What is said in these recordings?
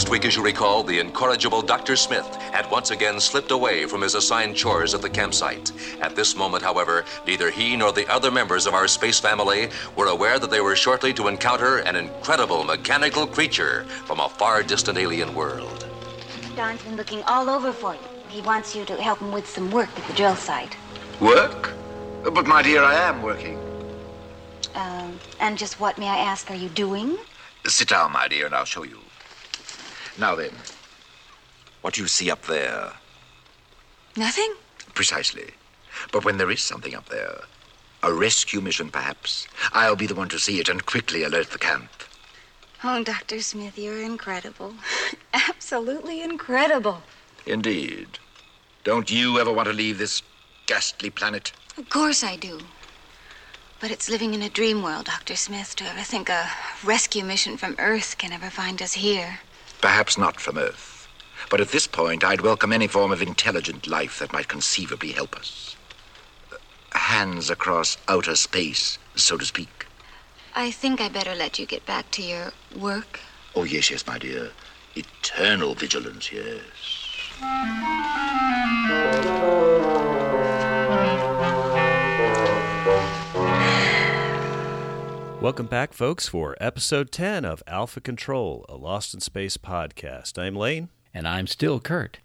Last week, as you recall, the incorrigible Dr. Smith had once again slipped away from his assigned chores at the campsite. At this moment, however, neither he nor the other members of our space family were aware that they were shortly to encounter an incredible mechanical creature from a far distant alien world. Don's been looking all over for you. He wants you to help him with some work at the drill site. Work? But, my dear, I am working. Um, and just what, may I ask, are you doing? Sit down, my dear, and I'll show you. Now then, what do you see up there? Nothing? Precisely. But when there is something up there, a rescue mission perhaps, I'll be the one to see it and quickly alert the camp. Oh, Dr. Smith, you're incredible. Absolutely incredible. Indeed. Don't you ever want to leave this ghastly planet? Of course I do. But it's living in a dream world, Dr. Smith, to ever think a rescue mission from Earth can ever find us here. Perhaps not from Earth. But at this point, I'd welcome any form of intelligent life that might conceivably help us. Hands across outer space, so to speak. I think I better let you get back to your work. Oh, yes, yes, my dear. Eternal vigilance, yes. Welcome back, folks, for episode 10 of Alpha Control, a Lost in Space podcast. I'm Lane. And I'm still Kurt.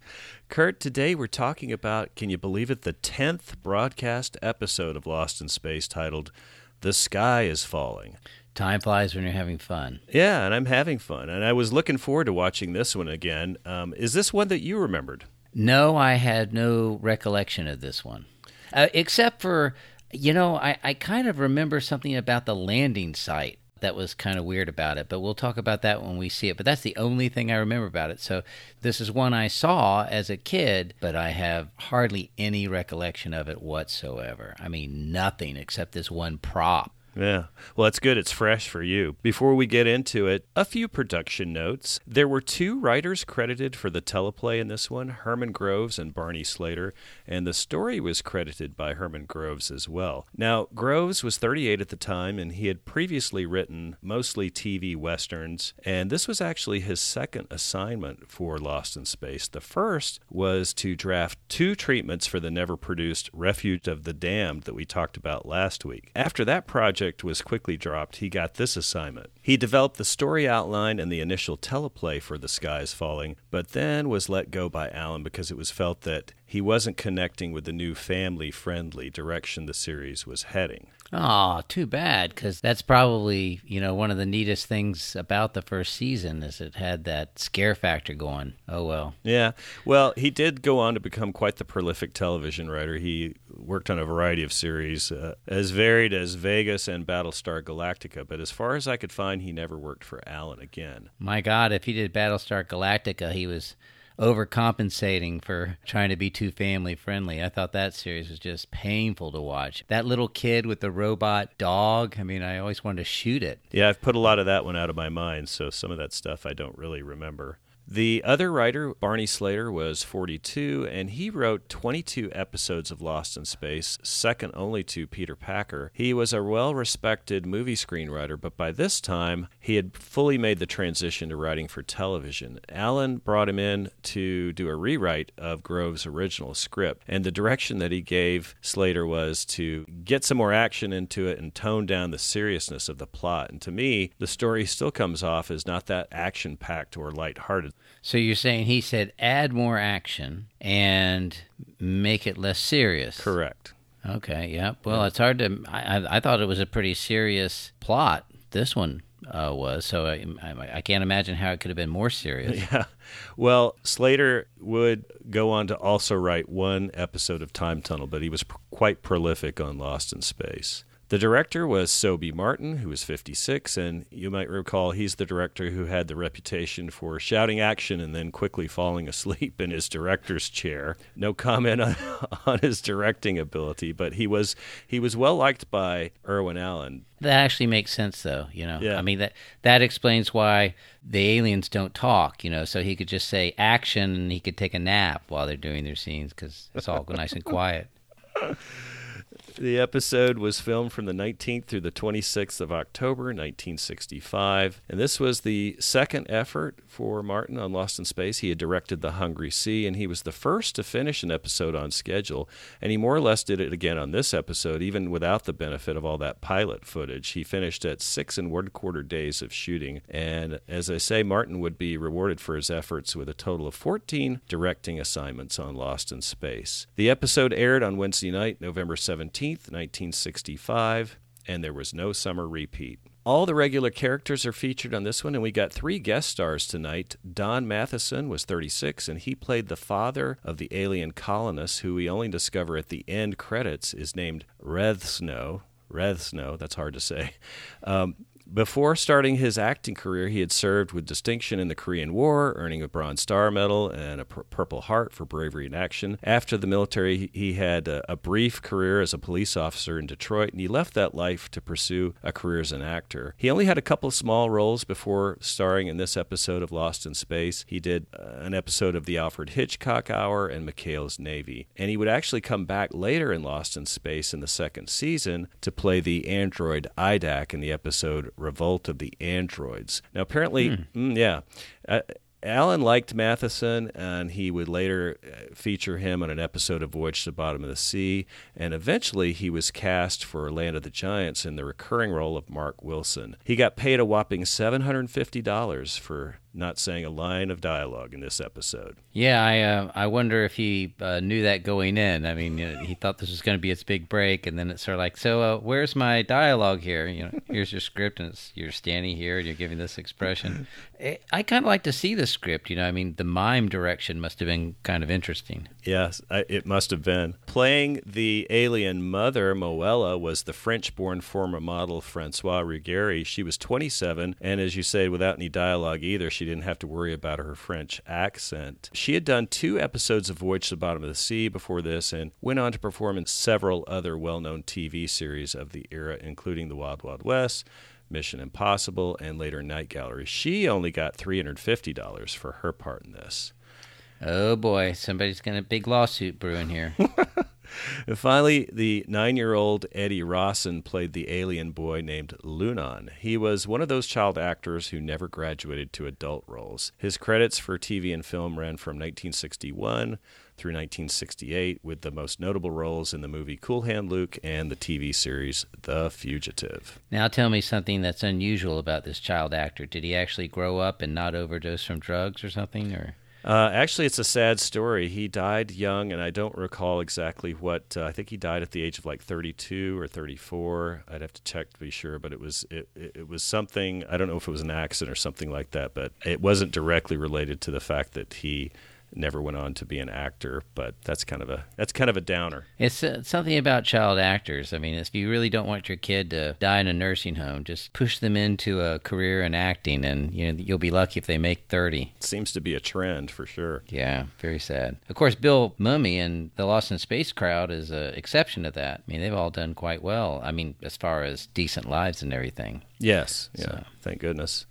Kurt, today we're talking about, can you believe it, the 10th broadcast episode of Lost in Space titled The Sky is Falling. Time flies when you're having fun. Yeah, and I'm having fun. And I was looking forward to watching this one again. Um, is this one that you remembered? No, I had no recollection of this one. Uh, except for, you know, I, I kind of remember something about the landing site that was kind of weird about it, but we'll talk about that when we see it. But that's the only thing I remember about it. So this is one I saw as a kid, but I have hardly any recollection of it whatsoever. I mean, nothing except this one prop. Yeah. Well, that's good. It's fresh for you. Before we get into it, a few production notes. There were two writers credited for the teleplay in this one Herman Groves and Barney Slater, and the story was credited by Herman Groves as well. Now, Groves was 38 at the time, and he had previously written mostly TV westerns, and this was actually his second assignment for Lost in Space. The first was to draft two treatments for the never produced Refuge of the Damned that we talked about last week. After that project, was quickly dropped, he got this assignment. He developed the story outline and the initial teleplay for The Sky is Falling, but then was let go by Allen because it was felt that he wasn't connecting with the new family friendly direction the series was heading. Oh, too bad, because that's probably, you know, one of the neatest things about the first season is it had that scare factor going. Oh, well. Yeah. Well, he did go on to become quite the prolific television writer. He worked on a variety of series, uh, as varied as Vegas and Battlestar Galactica, but as far as I could find, he never worked for Allen again. My God, if he did Battlestar Galactica, he was overcompensating for trying to be too family friendly. I thought that series was just painful to watch. That little kid with the robot dog, I mean, I always wanted to shoot it. Yeah, I've put a lot of that one out of my mind, so some of that stuff I don't really remember. The other writer, Barney Slater, was 42, and he wrote 22 episodes of Lost in Space, second only to Peter Packer. He was a well respected movie screenwriter, but by this time, he had fully made the transition to writing for television. Allen brought him in to do a rewrite of Groves' original script, and the direction that he gave Slater was to get some more action into it and tone down the seriousness of the plot. And to me, the story still comes off as not that action packed or lighthearted. So you're saying he said add more action and make it less serious. Correct. Okay. Yeah. Well, it's hard to. I, I thought it was a pretty serious plot. This one, uh, was. So I, I, I can't imagine how it could have been more serious. Yeah. Well, Slater would go on to also write one episode of Time Tunnel, but he was pr- quite prolific on Lost in Space. The director was Sobey Martin, who was 56, and you might recall he's the director who had the reputation for shouting action and then quickly falling asleep in his director's chair. No comment on, on his directing ability, but he was he was well liked by Irwin Allen. That actually makes sense, though. You know, Yeah. I mean that that explains why the aliens don't talk. You know, so he could just say action and he could take a nap while they're doing their scenes because it's all nice and quiet. The episode was filmed from the 19th through the 26th of October, 1965, and this was the second effort for Martin on Lost in Space. He had directed The Hungry Sea, and he was the first to finish an episode on schedule, and he more or less did it again on this episode, even without the benefit of all that pilot footage. He finished at six and one quarter days of shooting, and as I say, Martin would be rewarded for his efforts with a total of 14 directing assignments on Lost in Space. The episode aired on Wednesday night, November 17th, 1965, and there was no summer repeat. All the regular characters are featured on this one, and we got three guest stars tonight. Don Matheson was 36, and he played the father of the alien colonists, who we only discover at the end credits is named Rethsnow. Rethsnow, that's hard to say. Um, before starting his acting career, he had served with distinction in the Korean War, earning a Bronze Star Medal and a Purple Heart for bravery in action. After the military, he- had a, a brief career as a police officer in Detroit, and he left that life to pursue a career as an actor. He only had a couple of small roles before starring in this episode of Lost in Space. He did uh, an episode of The Alfred Hitchcock Hour and McHale's Navy. And he would actually come back later in Lost in Space in the second season to play the android IDAK in the episode Revolt of the Androids. Now, apparently, mm, yeah. Uh, Allen liked Matheson, and he would later uh, feature him on an episode of Voyage to the Bottom of the Sea. And eventually, he was cast for Land of the Giants in the recurring role of Mark Wilson. He got paid a whopping $750 for not saying a line of dialogue in this episode. Yeah, I uh, I wonder if he uh, knew that going in. I mean, you know, he thought this was going to be its big break, and then it's sort of like, so uh, where's my dialogue here? You know, here's your script, and it's, you're standing here and you're giving this expression. I, I kind of like to see the script. You know, I mean, the mime direction must have been kind of interesting. Yes, I, it must have been. Playing the alien mother, Moella, was the French born former model Francois Ruggieri. She was 27, and as you say, without any dialogue either, she didn't have to worry about her French accent. She had done two episodes of Voyage to the Bottom of the Sea before this and went on to perform in several other well known TV series of the era, including The Wild Wild West. Mission Impossible, and later Night Gallery. She only got $350 for her part in this. Oh boy, somebody's got a big lawsuit brewing here. And finally, the nine year old Eddie Rosson played the alien boy named Lunan. He was one of those child actors who never graduated to adult roles. His credits for TV and film ran from 1961 through 1968, with the most notable roles in the movie Cool Hand Luke and the TV series The Fugitive. now tell me something that's unusual about this child actor. Did he actually grow up and not overdose from drugs or something, or? Uh, actually, it's a sad story. He died young, and I don't recall exactly what. Uh, I think he died at the age of like 32 or 34. I'd have to check to be sure, but it was it, it it was something. I don't know if it was an accident or something like that, but it wasn't directly related to the fact that he never went on to be an actor. But that's kind of a that's kind of a downer. It's uh, something about child actors. I mean, if you really don't want your kid to die in a nursing home, just push them into a career in acting, and you know you'll be lucky if they make thirty. It seems to be a trend for sure. Yeah, very sad. Of course, Bill Mumy and the Lost in Space crowd is an exception to that. I mean, they've all done quite well. I mean, as far as decent lives and everything. Yes. Yeah. So- Thank goodness.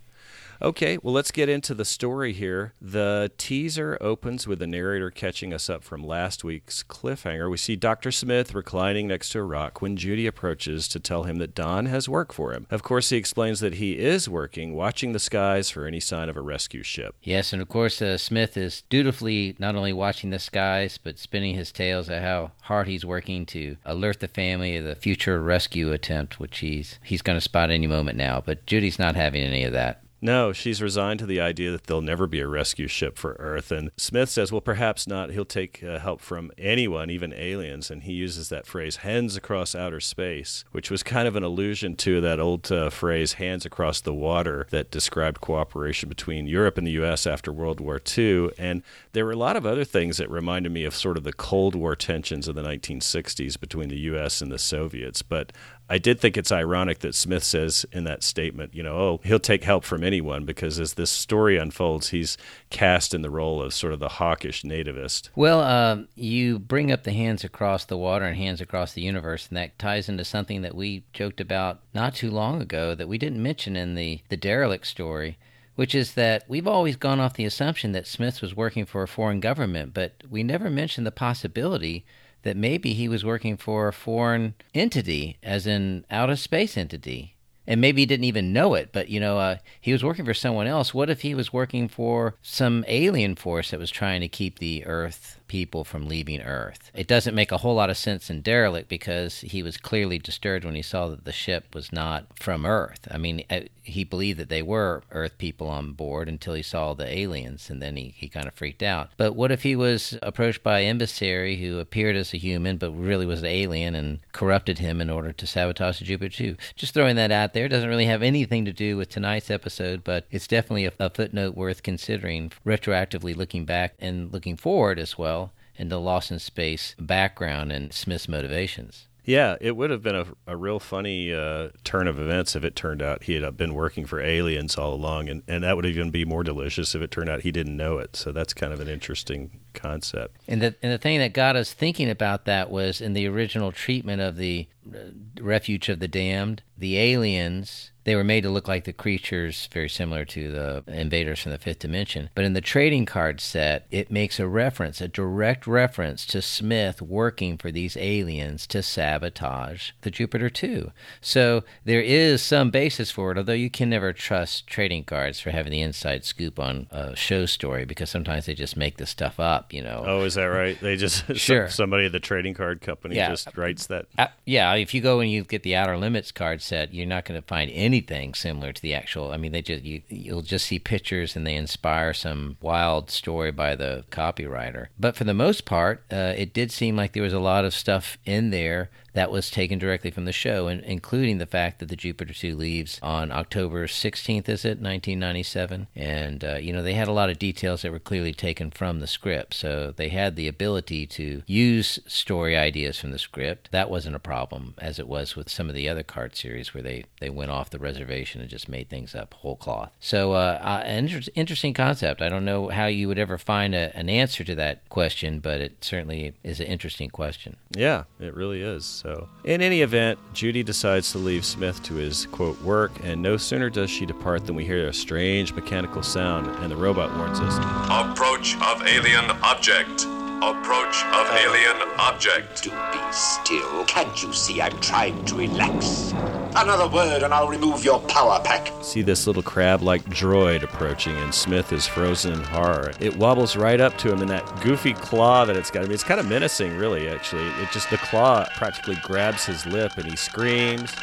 Okay, well, let's get into the story here. The teaser opens with the narrator catching us up from last week's cliffhanger. We see Dr. Smith reclining next to a rock when Judy approaches to tell him that Don has work for him. Of course, he explains that he is working, watching the skies for any sign of a rescue ship. Yes, and of course, uh, Smith is dutifully not only watching the skies, but spinning his tales at how hard he's working to alert the family of the future rescue attempt, which he's he's going to spot any moment now. But Judy's not having any of that. No, she's resigned to the idea that there'll never be a rescue ship for Earth. And Smith says, well, perhaps not. He'll take uh, help from anyone, even aliens. And he uses that phrase, hands across outer space, which was kind of an allusion to that old uh, phrase, hands across the water, that described cooperation between Europe and the U.S. after World War II. And there were a lot of other things that reminded me of sort of the Cold War tensions of the 1960s between the U.S. and the Soviets. But I did think it's ironic that Smith says in that statement, you know, oh, he'll take help from anyone because as this story unfolds, he's cast in the role of sort of the hawkish nativist. Well, uh, you bring up the hands across the water and hands across the universe, and that ties into something that we joked about not too long ago that we didn't mention in the, the derelict story which is that we've always gone off the assumption that Smith was working for a foreign government, but we never mentioned the possibility that maybe he was working for a foreign entity, as in outer space entity. And maybe he didn't even know it, but you know, uh, he was working for someone else. What if he was working for some alien force that was trying to keep the Earth people from leaving Earth. It doesn't make a whole lot of sense in Derelict because he was clearly disturbed when he saw that the ship was not from Earth. I mean, uh, he believed that they were Earth people on board until he saw the aliens, and then he, he kind of freaked out. But what if he was approached by an emissary who appeared as a human but really was an alien and corrupted him in order to sabotage Jupiter 2? Just throwing that out there doesn't really have anything to do with tonight's episode, but it's definitely a, a footnote worth considering retroactively looking back and looking forward as well the Lost in Space background and Smith's motivations. Yeah, it would have been a, a real funny uh, turn of events if it turned out he had been working for aliens all along, and, and that would even be more delicious if it turned out he didn't know it. So that's kind of an interesting concept. And the and the thing that got us thinking about that was in the original treatment of the uh, refuge of the damned, the aliens they were made to look like the creatures very similar to the invaders from the fifth dimension. But in the trading card set, it makes a reference, a direct reference to Smith working for these aliens to sabotage the Jupiter 2. So there is some basis for it, although you can never trust trading cards for having the inside scoop on a show story because sometimes they just make the stuff up, you know. Oh, is that right? They just sure. somebody at the trading card company yeah. just writes that. Uh, yeah, if you go and you get the Outer Limits card set, you're not going to find anything similar to the actual. I mean, they just you you'll just see pictures and they inspire some wild story by the copywriter. But for the most part, uh, it did seem like there was a lot of stuff in there that was taken directly from the show, and including the fact that the Jupiter 2 leaves on October 16th, is it, 1997? And, uh, you know, they had a lot of details that were clearly taken from the script. So they had the ability to use story ideas from the script. That wasn't a problem, as it was with some of the other card series where they, they went off the reservation and just made things up whole cloth. So, uh, uh, an inter- interesting concept. I don't know how you would ever find a, an answer to that question, but it certainly is an interesting question. Yeah, it really is. So, in any event, Judy decides to leave Smith to his quote work, and no sooner does she depart than we hear a strange mechanical sound, and the robot warns us Approach of alien object. Approach of uh, alien object. Do be still. Can't you see I'm trying to relax? Another word and I'll remove your power pack. See this little crab like droid approaching, and Smith is frozen in horror. It wobbles right up to him in that goofy claw that it's got. I mean, it's kind of menacing, really, actually. It just, the claw practically grabs his lip and he screams.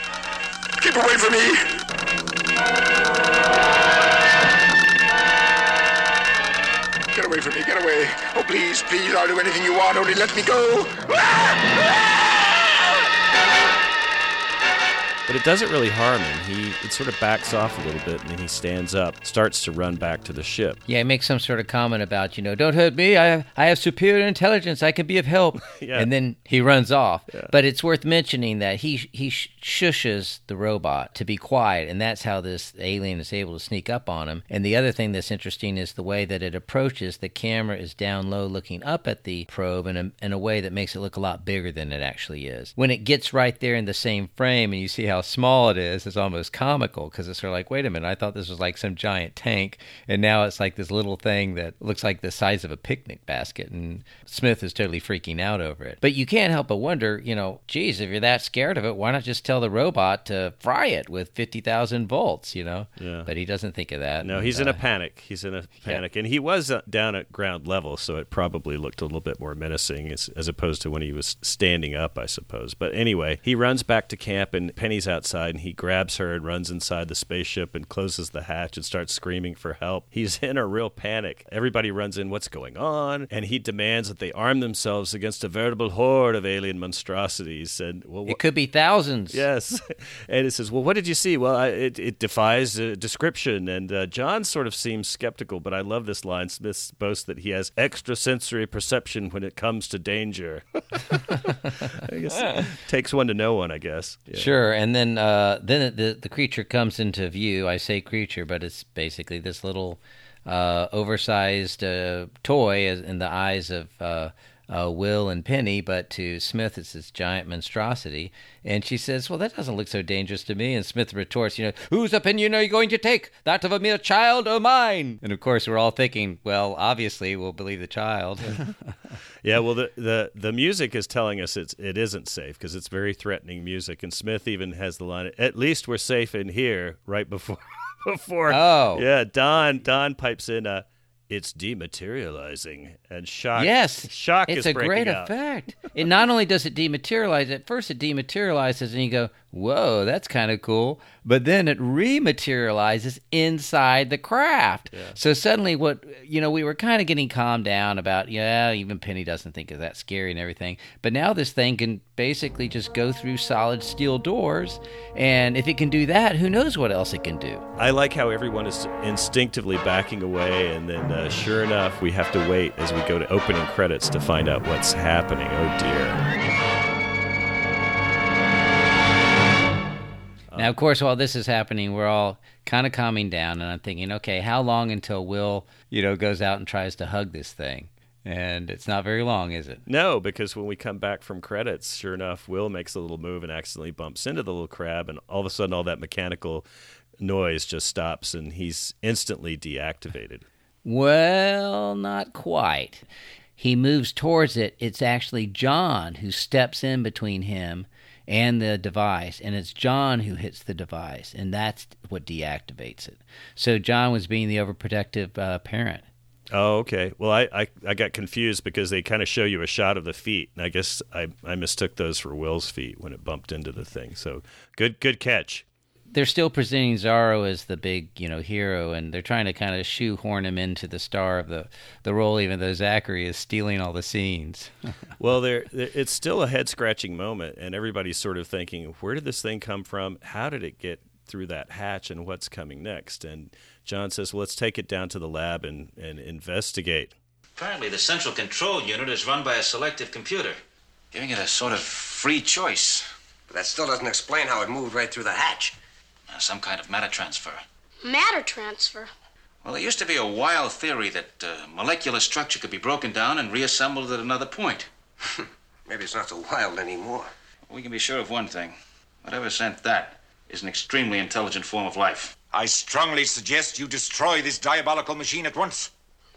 Keep away from me! From me, get away. Oh, please, please, I'll do anything you want, only let me go. Ah! Ah! But it doesn't really harm him. He it sort of backs off a little bit and then he stands up, starts to run back to the ship. Yeah, he makes some sort of comment about, you know, don't hurt me. I have, I have superior intelligence. I can be of help. yeah. And then he runs off. Yeah. But it's worth mentioning that he he shushes the robot to be quiet, and that's how this alien is able to sneak up on him. And the other thing that's interesting is the way that it approaches. The camera is down low, looking up at the probe in a, in a way that makes it look a lot bigger than it actually is. When it gets right there in the same frame, and you see how small it is, it's almost comical because it's sort of like, wait a minute, I thought this was like some giant tank, and now it's like this little thing that looks like the size of a picnic basket. And Smith is totally freaking out over it. But you can't help but wonder, you know, geez, if you're that scared of it, why not just tell the robot to fry it with 50,000 volts, you know? Yeah. But he doesn't think of that. No, and, he's in a uh, panic. He's in a panic. And he was uh, down at ground level, so it probably looked a little bit more menacing as, as opposed to when he was standing up, I suppose. But anyway, he runs back to camp, and Penny's outside and he grabs her and runs inside the spaceship and closes the hatch and starts screaming for help. He's in a real panic. Everybody runs in, what's going on? And he demands that they arm themselves against a veritable horde of alien monstrosities. And well, It could be thousands. Yes. And it says, Well, what did you see? Well, I, it, it defies uh, description. And uh, John sort of seems skeptical, but I love this line. Smith boasts that he has extrasensory perception when it comes to danger. I guess takes one to know one, I guess. Yeah. Sure, and then uh, then the the creature comes into view. I say creature, but it's basically this little uh, oversized uh, toy in the eyes of uh, Will and Penny, but to Smith it's this giant monstrosity. And she says, "Well, that doesn't look so dangerous to me." And Smith retorts, "You know, whose opinion are you going to take? That of a mere child or mine?" And of course, we're all thinking, "Well, obviously, we'll believe the child." Yeah, well, the, the, the music is telling us it's, it isn't safe because it's very threatening music. And Smith even has the line, At least we're safe in here, right before. before Oh. Yeah, Don, Don pipes in, uh, It's dematerializing. And Shock, Yes, Shock it's is a great out. effect. It not only does it dematerialize. At first, it dematerializes, and you go, "Whoa, that's kind of cool." But then it rematerializes inside the craft. So suddenly, what you know, we were kind of getting calmed down about, yeah, even Penny doesn't think it's that scary and everything. But now this thing can basically just go through solid steel doors, and if it can do that, who knows what else it can do? I like how everyone is instinctively backing away, and then uh, sure enough, we have to wait as we go to opening credits to find out what's happening. Oh dear. Now, of course, while this is happening, we're all kind of calming down, and I'm thinking, okay, how long until Will, you know, goes out and tries to hug this thing? And it's not very long, is it? No, because when we come back from credits, sure enough, Will makes a little move and accidentally bumps into the little crab, and all of a sudden, all that mechanical noise just stops, and he's instantly deactivated. Well, not quite. He moves towards it. It's actually John who steps in between him and the device, and it's John who hits the device, and that's what deactivates it. So John was being the overprotective uh, parent. Oh, okay. Well, I, I, I got confused because they kind of show you a shot of the feet, and I guess I, I mistook those for Will's feet when it bumped into the thing. So good good catch. They're still presenting Zorro as the big, you know, hero, and they're trying to kind of shoehorn him into the star of the the role, even though Zachary is stealing all the scenes. Well, there there- it's still a head scratching moment, and everybody's sort of thinking, where did this thing come from? How did it get through that hatch, and what's coming next? And John says, well, let's take it down to the lab and, and investigate. Apparently, the central control unit is run by a selective computer, giving it a sort of free choice. But that still doesn't explain how it moved right through the hatch. Uh, some kind of matter transfer. Matter transfer. Well, there used to be a wild theory that uh, molecular structure could be broken down and reassembled at another point. Maybe it's not so wild anymore. We can be sure of one thing. Whatever sent that is an extremely intelligent form of life. I strongly suggest you destroy this diabolical machine at once.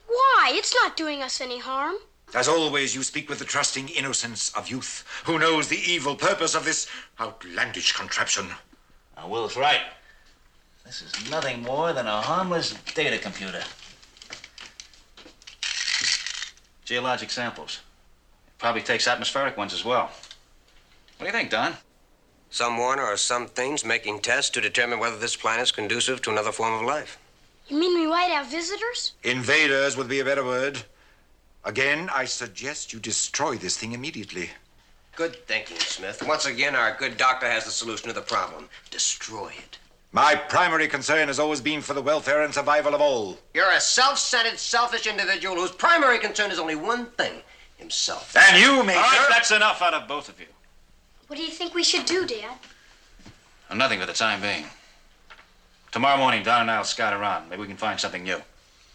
Why? It's not doing us any harm. As always, you speak with the trusting innocence of youth, who knows the evil purpose of this outlandish contraption. Now, Will's right. This is nothing more than a harmless data computer. Geologic samples. It probably takes atmospheric ones as well. What do you think, Don? Someone or some things making tests to determine whether this planet's conducive to another form of life. You mean we might have visitors? Invaders would be a better word. Again, I suggest you destroy this thing immediately. Good thinking, Smith. Once again, our good doctor has the solution to the problem. Destroy it. My primary concern has always been for the welfare and survival of all. You're a self-centered, selfish individual whose primary concern is only one thing. Himself. And you, Major. All right, that's enough out of both of you. What do you think we should do, Dad? Well, nothing for the time being. Tomorrow morning, Don and I'll scout around. Maybe we can find something new.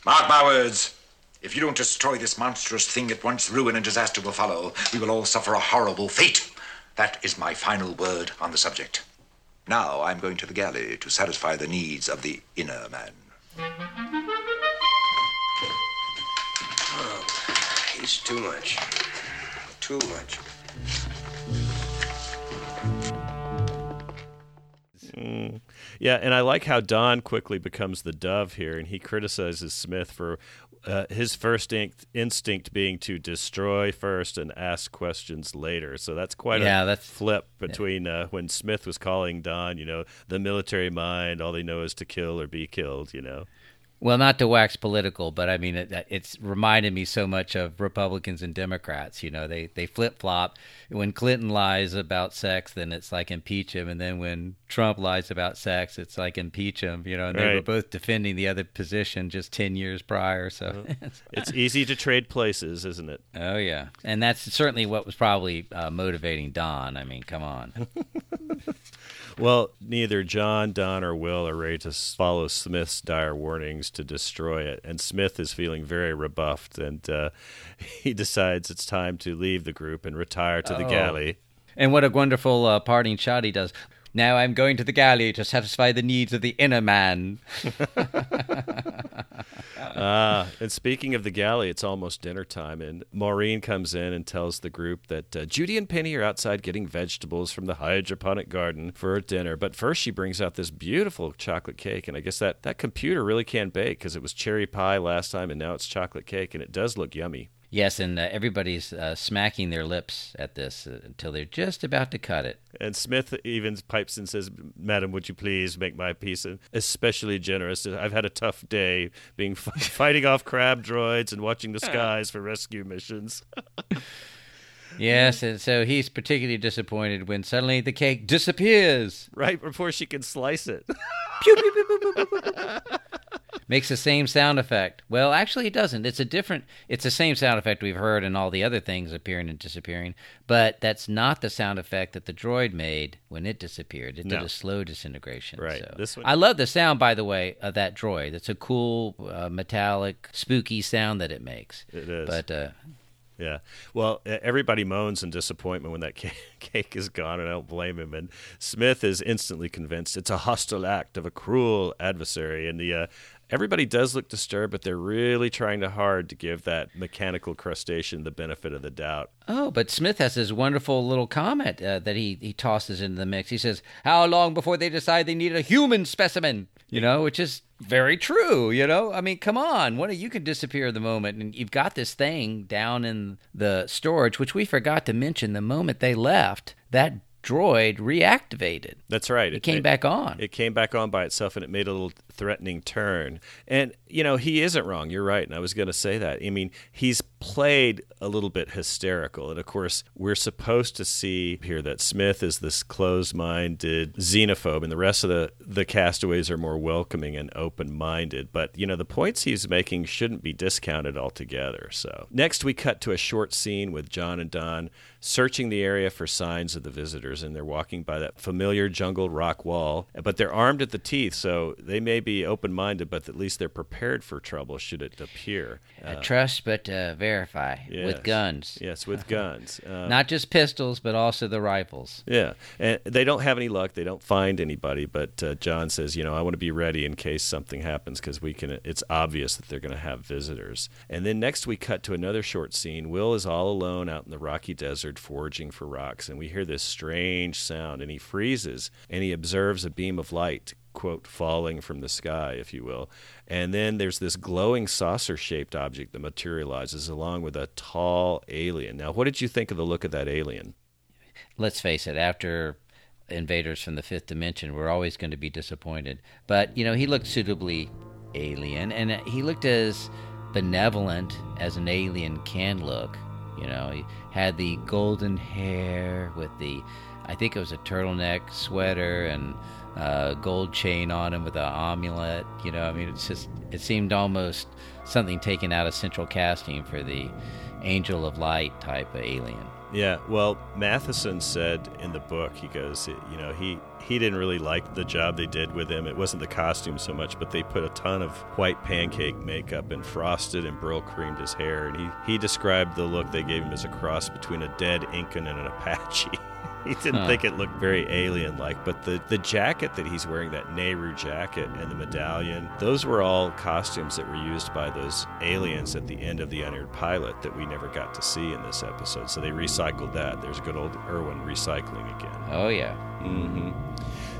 Mark my words. If you don't destroy this monstrous thing at once, ruin and disaster will follow. We will all suffer a horrible fate. That is my final word on the subject. Now I'm going to the galley to satisfy the needs of the inner man. Oh, he's too much. Too much. Mm. Yeah, and I like how Don quickly becomes the dove here, and he criticizes Smith for Uh, his first inct- instinct being to destroy first and ask questions later. So that's quite Yeah, a that's- flip between uh, when Smith was calling Don, you know, the military mind, all they know is to kill or be killed, you know. Well, not to wax political, but I mean, it, it's reminded me so much of Republicans and Democrats. You know, they, they flip flop. When Clinton lies about sex, then it's like impeach him. And then when Trump lies about sex, it's like impeach him. You know, and they were both defending the other position just 10 years prior. So, It's easy to trade places, isn't it? oh, yeah. And that's certainly what was probably uh, motivating Don. I mean, come on. Well, neither John, Don, or Will are ready to follow Smith's dire warnings to destroy it, and Smith is feeling very rebuffed, and uh, he decides it's time to leave the group and retire to the Oh. galley. And what a wonderful uh, parting shot he does. Now I'm going to the galley to satisfy the needs of the inner man. Ah, and speaking of the galley, it's almost dinner time, and Maureen comes in and tells the group that uh, Judy and Penny are outside getting vegetables from the hydroponic garden for dinner. But first, she brings out this beautiful chocolate cake, and I guess that that computer really can't bake because it was cherry pie last time, and now it's chocolate cake, and it does look yummy. Yes, and uh, everybody's uh, smacking their lips at this uh, until they're just about to cut it. And Smith even pipes and says, "Madam, would you please make my piece especially generous? I've had a tough day being fighting off crab droids and watching the skies for rescue missions." Yes, and so he's particularly disappointed when suddenly the cake disappears. right before she can slice it. Makes the same sound effect. Well, actually, it doesn't. It's a different. It's the same sound effect we've heard in all the other things appearing and disappearing, but that's not the sound effect that the droid made when it disappeared. It did a slow disintegration. Right. so- This one- I love the sound, by the way, of that droid. It's a cool, uh, metallic, spooky sound that it makes. It is. But uh, Yeah. Well, everybody moans in disappointment when that cake is gone, and I don't blame him. And Smith is instantly convinced it's a hostile act of a cruel adversary. And the uh, everybody does look disturbed, but they're really trying to hard to give that mechanical crustacean the benefit of the doubt. Oh, but Smith has this wonderful little comment uh, that he, he tosses into the mix. He says, How long before they decide they need a human specimen? You know, which is very true. You know, I mean, come on. What you can disappear the moment, and you've got this thing down in the storage, which we forgot to mention the moment they left, that droid reactivated. That's right. It came back on. It came back on by itself, and it made a little threatening turn. And you know, he isn't wrong. You're right. And I was going to say that. I mean, he's played a little bit hysterical, and of course, we're supposed to see here that Smith is this closed-minded xenophobe, and the rest of the the castaways are more welcoming and open-minded. But you know, the points he's making shouldn't be discounted altogether. So next, we cut to a short scene with John and Don searching the area for signs of the visitors, and they're walking by that familiar jungle rock wall. But they're armed at the teeth, so they may be open-minded, but at least they're prepared for trouble should it appear. Uh, trust but uh, verify Yes. with guns. Yes, with guns. Uh, Not just pistols, but also the rifles. Yeah, and they don't have any luck. They don't find anybody. But uh, John says, you know, I want to be ready in case something happens because we can. It's obvious that they're going to have visitors. And then next we cut to another short scene. Will is all alone out in the rocky desert foraging for rocks, and we hear this strange sound, and he freezes and he observes a beam of light. Quote, falling from the sky, if you will. And then there's this glowing saucer shaped object that materializes along with a tall alien. Now, what did you think of the look of that alien? let's face it, after invaders from the fifth dimension, we're always going to be disappointed. But, you know, he looked suitably alien, and he looked as benevolent as an alien can look. You know, he had the golden hair with the, I think it was a turtleneck sweater and uh, gold chain on him with an amulet. You know, I mean, it's just, it seemed almost something taken out of central casting for the angel of light type of alien. Yeah, well, Matheson said in the book, he goes, you know, he he didn't really like the job they did with him. It wasn't the costume so much, but they put a ton of white pancake makeup and frosted and brill creamed his hair, and he he described the look they gave him as a cross between a dead Incan and an Apache. he didn't Huh. think it looked very alien like, but the, the jacket that he's wearing, that Nehru jacket and the medallion, those were all costumes that were used by those aliens at the end of The Unaired Pilot that we never got to see in this episode. So they recycled that. There's good old Irwin recycling again. Oh, yeah. hmm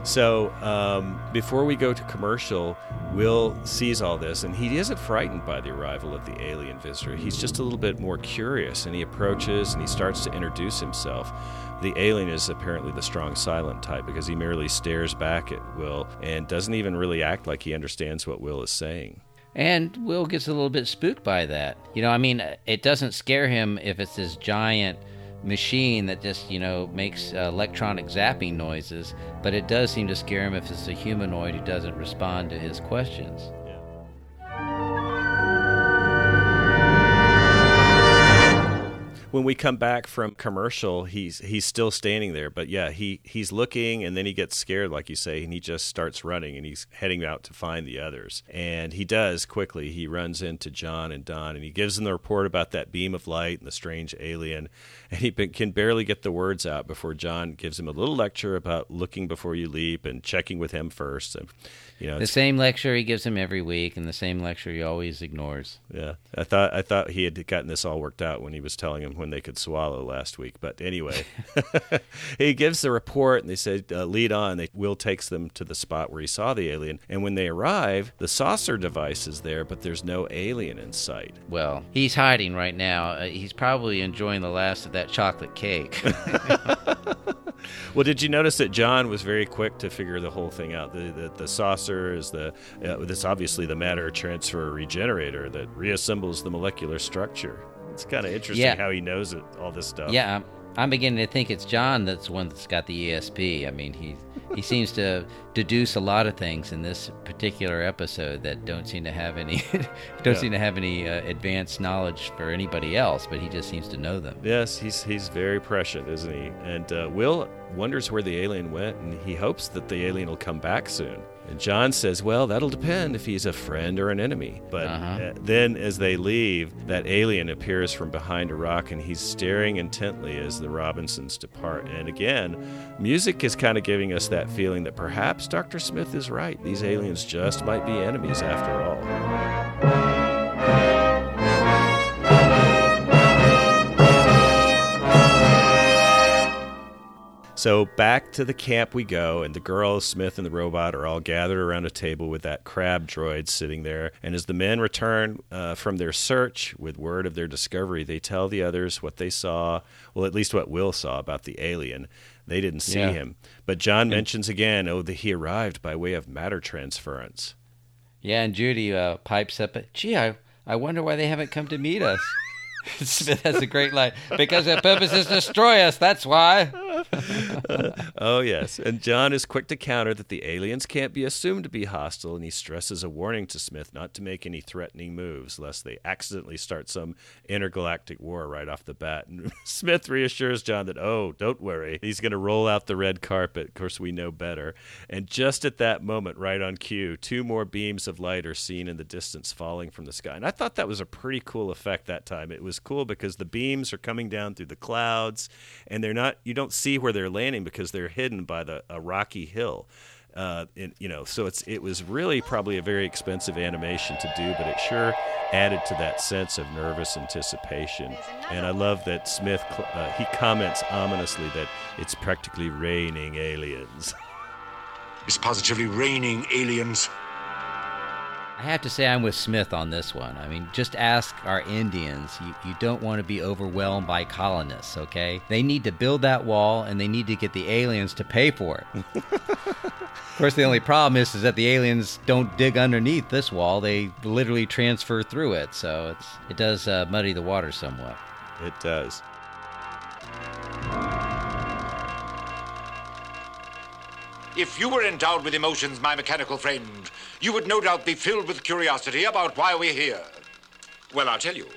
So um, before we go to commercial, Will sees all this, and he isn't frightened by the arrival of the alien visitor. He's just a little bit more curious, and he approaches and he starts to introduce himself. The alien is apparently the strong silent type because he merely stares back at Will and doesn't even really act like he understands what Will is saying. And Will gets a little bit spooked by that. You know, I mean, it doesn't scare him if it's this giant machine that just, you know, makes uh, electronic zapping noises, but it does seem to scare him if it's a humanoid who doesn't respond to his questions. When we come back from commercial, he's he's still standing there. But yeah, he he's looking, and then he gets scared, like you say, and he just starts running, and he's heading out to find the others. And he does quickly. He runs into John and Don, and he gives them the report about that beam of light and the strange alien. And he can barely get the words out before John gives him a little lecture about looking before you leap and checking with him first. And, you know, the same lecture he gives him every week, and the same lecture he always ignores. Yeah, I thought I thought he had gotten this all worked out when he was telling him when they could swallow last week. But anyway, he gives the report, and they say uh, lead on. They Will takes them to the spot where he saw the alien, and when they arrive, the saucer device is there, but there's no alien in sight. Well, he's hiding right now. Uh, he's probably enjoying the last of that chocolate cake. well, did you notice that John was very quick to figure the whole thing out? The the, the saucer is the uh, this obviously the matter transfer regenerator that reassembles the molecular structure. It's kind of interesting Yeah. how he knows it, all this stuff. Yeah, I'm, I'm beginning to think it's John that's the one that's got the ESP. I mean, he he seems to deduce a lot of things in this particular episode that don't seem to have any don't Yeah. seem to have any uh, advanced knowledge for anybody else, but he just seems to know them. Yes, he's he's very prescient, isn't he? And uh, Will wonders where the alien went, and he hopes that the alien will come back soon. And John says, "Well, that'll depend if he's a friend or an enemy." But uh, then, as they leave, that alien appears from behind a rock, and he's staring intently as the Robinsons depart. And again, music is kind of giving us that feeling that perhaps Doctor Smith is right. These aliens just might be enemies after all. So back to the camp we go, and the girl, Smith, and the robot are all gathered around a table with that crab droid sitting there. And as the men return uh, from their search with word of their discovery, they tell the others what they saw, well, at least what Will saw about the alien. They didn't see Yeah. him. But John mentions again, oh, that he arrived by way of matter transference. Yeah, and Judy uh, pipes up, "Gee, I I wonder why they haven't come to meet us." Smith has a great line because their purpose is to destroy us. That's why. oh, yes. And John is quick to counter that the aliens can't be assumed to be hostile, and he stresses a warning to Smith not to make any threatening moves, lest they accidentally start some intergalactic war right off the bat. And Smith reassures John that, oh, don't worry, he's going to roll out the red carpet. Of course, we know better. And just at that moment, right on cue, two more beams of light are seen in the distance falling from the sky. And I thought that was a pretty cool effect that time. It was cool because the beams are coming down through the clouds, and they're not, you don't see where they're landing because they're hidden by the a rocky hill. Uh, and, you know, so it's it was really probably a very expensive animation to do, but it sure added to that sense of nervous anticipation. And I love that Smith uh, he comments ominously that it's practically raining aliens. It's positively raining aliens. I have to say I'm with Smith on this one. I mean, just ask our Indians. You, you don't want to be overwhelmed by colonists, okay? They need to build that wall and they need to get the aliens to pay for it. of course, the only problem is, is that the aliens don't dig underneath this wall. They literally transfer through it. So it's, it does uh, muddy the water somewhat. It does. If you were endowed with emotions, my mechanical friend, you would no doubt be filled with curiosity about why we're here. Well, I'll tell you.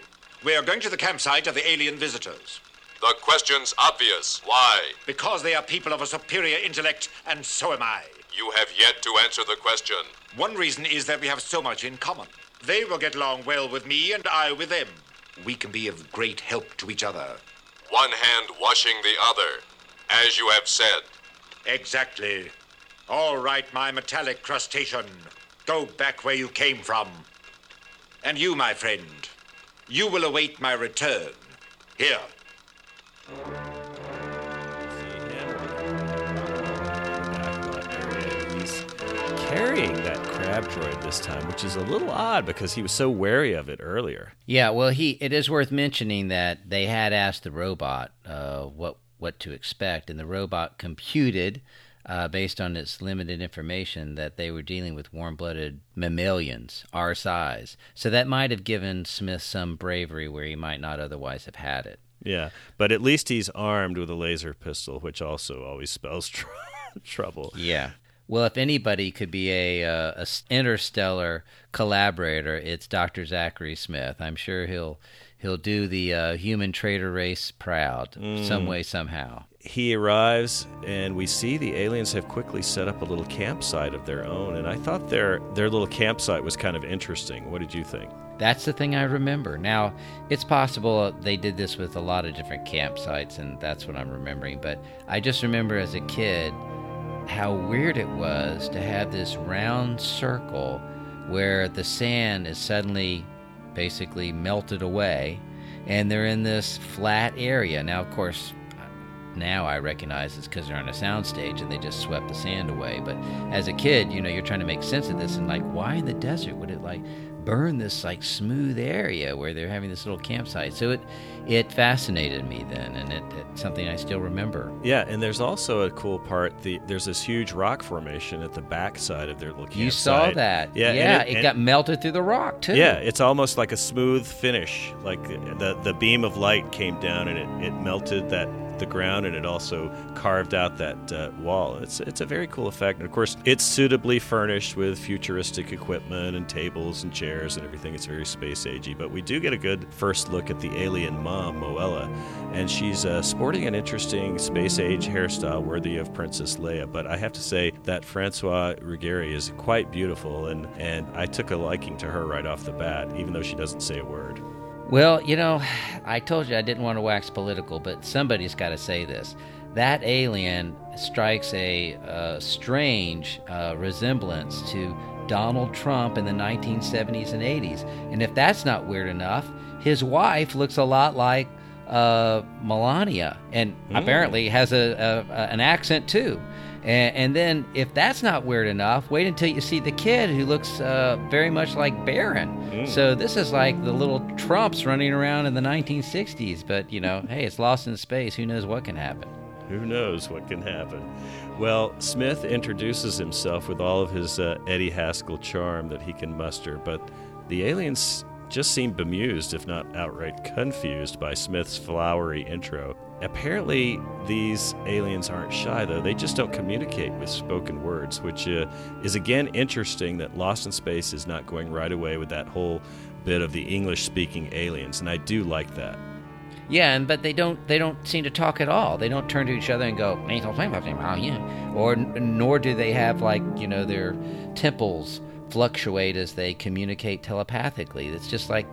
We are going to the campsite of the alien visitors. The question's obvious. Why? Because they are people of a superior intellect, and so am I. You have yet to answer the question. One reason is that we have so much in common. They will get along well with me, and I with them. We can be of great help to each other. One hand washing the other, as you have said. Exactly. All right, my metallic crustacean. Go back where you came from. And you, my friend, you will await my return. Here. carrying that Back lot area. lab droid this time, which is a little odd because he was so wary of it earlier. Yeah, well, he it is worth mentioning that they had asked the robot uh, what what to expect, and the robot computed uh, based on its limited information that they were dealing with warm-blooded mammalians our size. So that might have given Smith some bravery where he might not otherwise have had it. Yeah, but at least he's armed with a laser pistol, which also always spells tr- trouble. Yeah. Well, if anybody could be a, uh, a interstellar collaborator, it's Dr. Zachary Smith. I'm sure he'll he'll do the uh, human trader race proud some way somehow. He arrives, and we see the aliens have quickly set up a little campsite of their own. And I thought their their little campsite was kind of interesting. What did you think? That's the thing I remember. Now, it's possible they did this with a lot of different campsites, and that's what I'm remembering. But I just remember as a kid how weird it was to have this round circle where the sand is suddenly basically melted away, and they're in this flat area. Now, of course, now I recognize it's because they're on a soundstage and they just swept the sand away. But as a kid, you know, you're trying to make sense of this and like, why in the desert would it like burn this like smooth area where they're having this little campsite? So it it fascinated me then, and it, it's something I still remember. Yeah, and there's also a cool part. The there's this huge rock formation at the backside of their little campsite. You saw that? Yeah, yeah. it- It, got melted through the rock too. Yeah, it's almost like a smooth finish. Like the the beam of light came down and it, it melted that the ground and it also carved out that uh, wall. It's it's a very cool effect. And of course, it's suitably furnished with futuristic equipment and tables and chairs and everything. It's very space agey. But we do get a good first look at the alien mom, Moela, and she's uh, sporting an interesting space age hairstyle worthy of Princess Leia. But I have to say that Francois Ruggieri is quite beautiful, and and I took a liking to her right off the bat, even though she doesn't say a word. Well, you know, I told you I didn't want to wax political, but somebody's got to say this. That alien strikes a uh, strange uh, resemblance to Donald Trump in the 1970s and 80s. And if that's not weird enough, his wife looks a lot like uh, Melania and apparently has a, a, a- an accent too. And, and then, if that's not weird enough, wait until you see the kid who looks uh, very much like Barron. So this is like the little Trumps running around in the 1960s. But you know, hey, it's lost in space. Who knows what can happen? Who knows what can happen? Well, Smith introduces himself with all of his uh, Eddie Haskell charm that he can muster, but the aliens just seem bemused, if not outright confused, by Smith's flowery intro. Apparently, these aliens aren't shy, though. They just don't communicate with spoken words, which uh, is again interesting that Lost in Space is not going right away with that whole bit of the English speaking aliens, and I do like that. Yeah, and but they don't they don't seem to talk at all. They don't turn to each other and go, "Oh yeah," or nor do they have like you know their temples fluctuate as they communicate telepathically. It's just like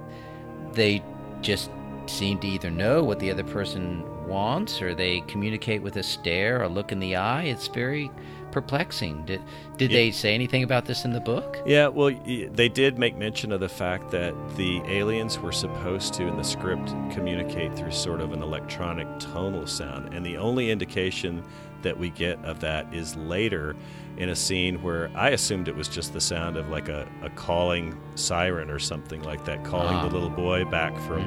they just seem to either know what the other person wants, or they communicate with a stare or look in the eye. It's very perplexing. Did did they say anything about this in the book? Yeah, well, they did make mention of the fact that the aliens were supposed to, in the script, communicate through sort of an electronic tonal sound. And the only indication that we get of that is later in a scene where I assumed it was just the sound of like a, a calling siren or something like that, calling Ah. the little boy back from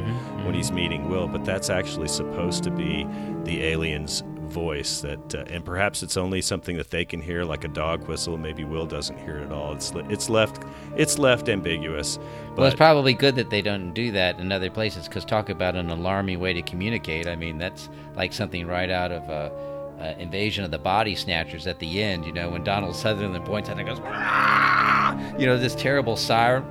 when he's meeting Will. But that's actually supposed to be the alien's voice that uh, and perhaps it's only something that they can hear like a dog whistle maybe will doesn't hear it at all it's it's left it's left ambiguous but Well, it's probably good that they don't do that in other places because talk about an alarming way to communicate. I mean, that's like something right out of uh, uh, Invasion of the Body Snatchers at the end, you know, when Donald Sutherland points out and goes, you know, this terrible siren.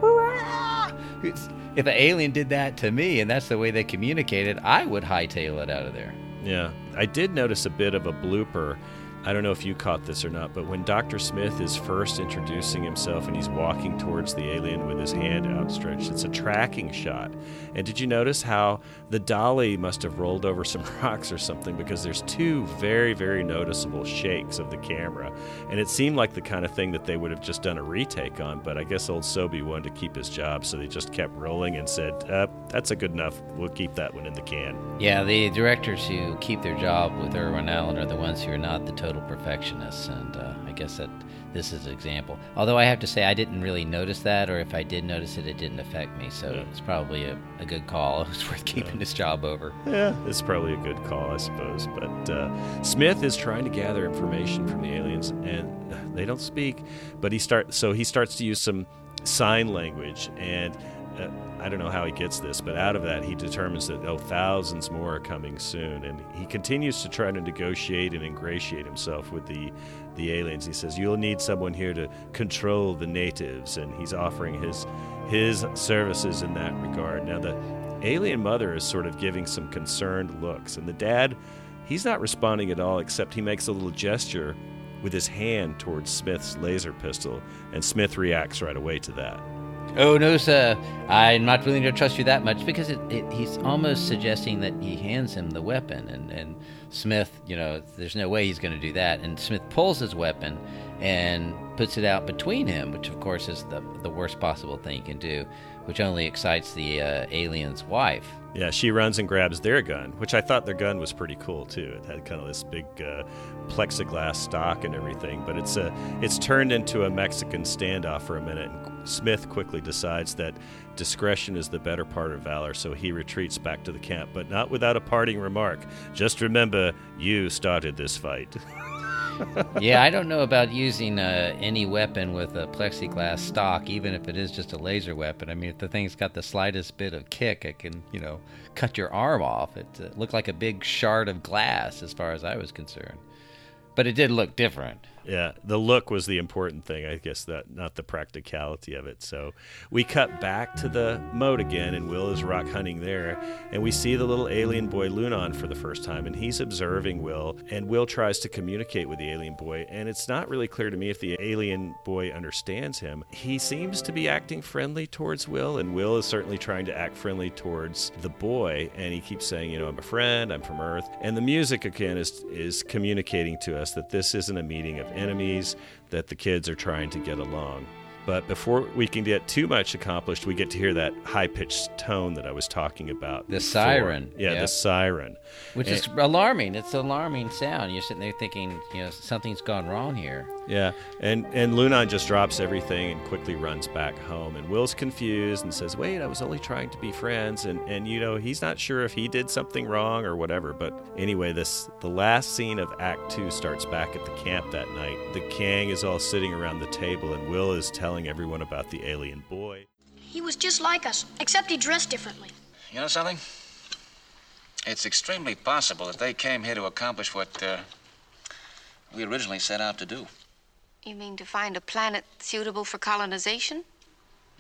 If an alien did that to me and that's the way they communicated, I would hightail it out of there. Yeah, I did notice a bit of a blooper. I don't know if you caught this or not, but when Dr. Smith is first introducing himself and he's walking towards the alien with his hand outstretched, it's a tracking shot. And did you notice how the dolly must have rolled over some rocks or something because there's two very, very noticeable shakes of the camera. And it seemed like the kind of thing that they would have just done a retake on, but I guess old Sobey wanted to keep his job, so they just kept rolling and said, uh, that's a good enough. We'll keep that one in the can. Yeah, the directors who keep their job with Irwin Allen are the ones who are not the total perfectionists, and uh, I guess that this is an example. Although I have to say I didn't really notice that, or if I did notice it, it didn't affect me. So Yeah. it's probably a, a good call. It was worth keeping this job over. Yeah, it's probably a good call, I suppose. But uh, Smith is trying to gather information from the aliens, and they don't speak. But he start so he starts to use some sign language, and uh, I don't know how he gets this, but out of that he determines that oh, thousands more are coming soon, and he continues to try to negotiate and ingratiate himself with the the aliens. He says you'll need someone here to control the natives, and he's offering his his services in that regard. Now the alien mother is sort of giving some concerned looks, and the dad, he's not responding at all, except he makes a little gesture with his hand towards Smith's laser pistol, and Smith reacts right away to that. Oh no, sir! I'm not willing to trust you that much because it, it, he's almost suggesting that he hands him the weapon, and, and Smith, you know, there's no way he's going to do that. And Smith pulls his weapon and puts it out between him, which of course is the the worst possible thing he can do, which only excites the uh, alien's wife. Yeah, she runs and grabs their gun, which I thought their gun was pretty cool too. It had kind of this big uh, plexiglass stock and everything, but it's a it's turned into a Mexican standoff for a minute. And Smith quickly decides that discretion is the better part of valor, so he retreats back to the camp, but not without a parting remark. Just remember, you started this fight. yeah, I don't know about using uh, any weapon with a plexiglass stock, even if it is just a laser weapon. I mean, if the thing's got the slightest bit of kick, it can, you know, cut your arm off. It uh, looked like a big shard of glass, as far as I was concerned. But it did look different. Yeah, the look was the important thing, I guess that not the practicality of it. So we cut back to the moat again, and Will is rock hunting there, and we see the little alien boy Lunon for the first time, and he's observing Will, and Will tries to communicate with the alien boy, and it's not really clear to me if the alien boy understands him. He seems to be acting friendly towards Will, and Will is certainly trying to act friendly towards the boy, and he keeps saying, you know, I'm a friend, I'm from Earth, and the music again is is communicating to us that this isn't a meeting of enemies, that the kids are trying to get along. But before we can get too much accomplished, we get to hear that high pitched tone that I was talking about. The before. siren. Yeah, the siren. Which And- is eh, alarming. It's an alarming sound. You're sitting there thinking, you know, something's gone wrong here. Yeah, and and Lunon just drops everything and quickly runs back home. And Will's confused and says, "Wait, I was only trying to be friends." And and you know he's not sure if he did something wrong or whatever. But anyway, this the last scene of Act Two starts back at the camp that night. The Kang is all sitting around the table, and Will is telling everyone about the alien boy. He was just like us, except he dressed differently. You know something? It's extremely possible that they came here to accomplish what uh, we originally set out to do. You mean to find a planet suitable for colonization?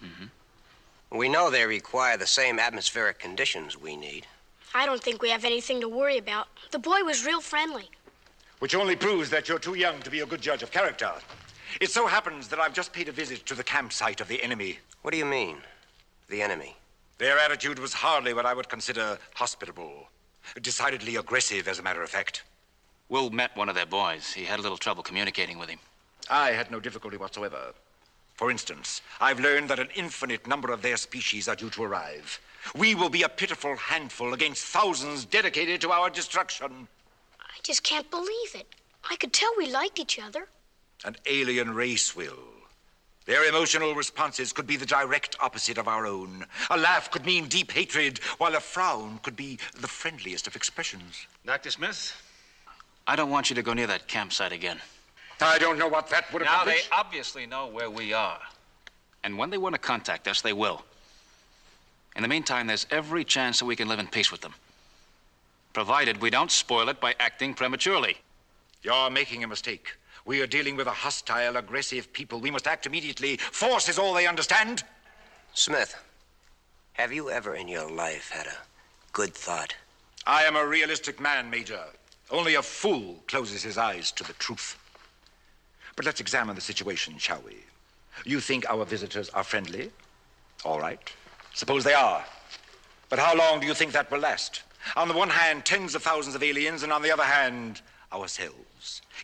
Mm-hmm. We know they require the same atmospheric conditions we need. I don't think we have anything to worry about. The boy was real friendly. Which only proves that you're too young to be a good judge of character. It so happens that I've just paid a visit to the campsite of the enemy. What do you mean, the enemy? Their attitude was hardly what I would consider hospitable. Decidedly aggressive, as a matter of fact. Will met one of their boys. He had a little trouble communicating with him. I had no difficulty whatsoever. For instance, I've learned that an infinite number of their species are due to arrive. We will be a pitiful handful against thousands dedicated to our destruction. I just can't believe it. I could tell we liked each other. An alien race will. Their emotional responses could be the direct opposite of our own. A laugh could mean deep hatred, while a frown could be the friendliest of expressions. Dr. Smith, I don't want you to go near that campsite again. I don't know what that would have been. Now, they obviously know where we are. And when they want to contact us, they will. In the meantime, there's every chance that we can live in peace with them. Provided we don't spoil it by acting prematurely. You're making a mistake. We are dealing with a hostile, aggressive people. We must act immediately. Force is all they understand. Smith, have you ever in your life had a good thought? I am a realistic man, Major. Only a fool closes his eyes to the truth. But let's examine the situation, shall we? You think our visitors are friendly? All right. Suppose they are. But how long do you think that will last? On the one hand, tens of thousands of aliens, and on the other hand, ourselves.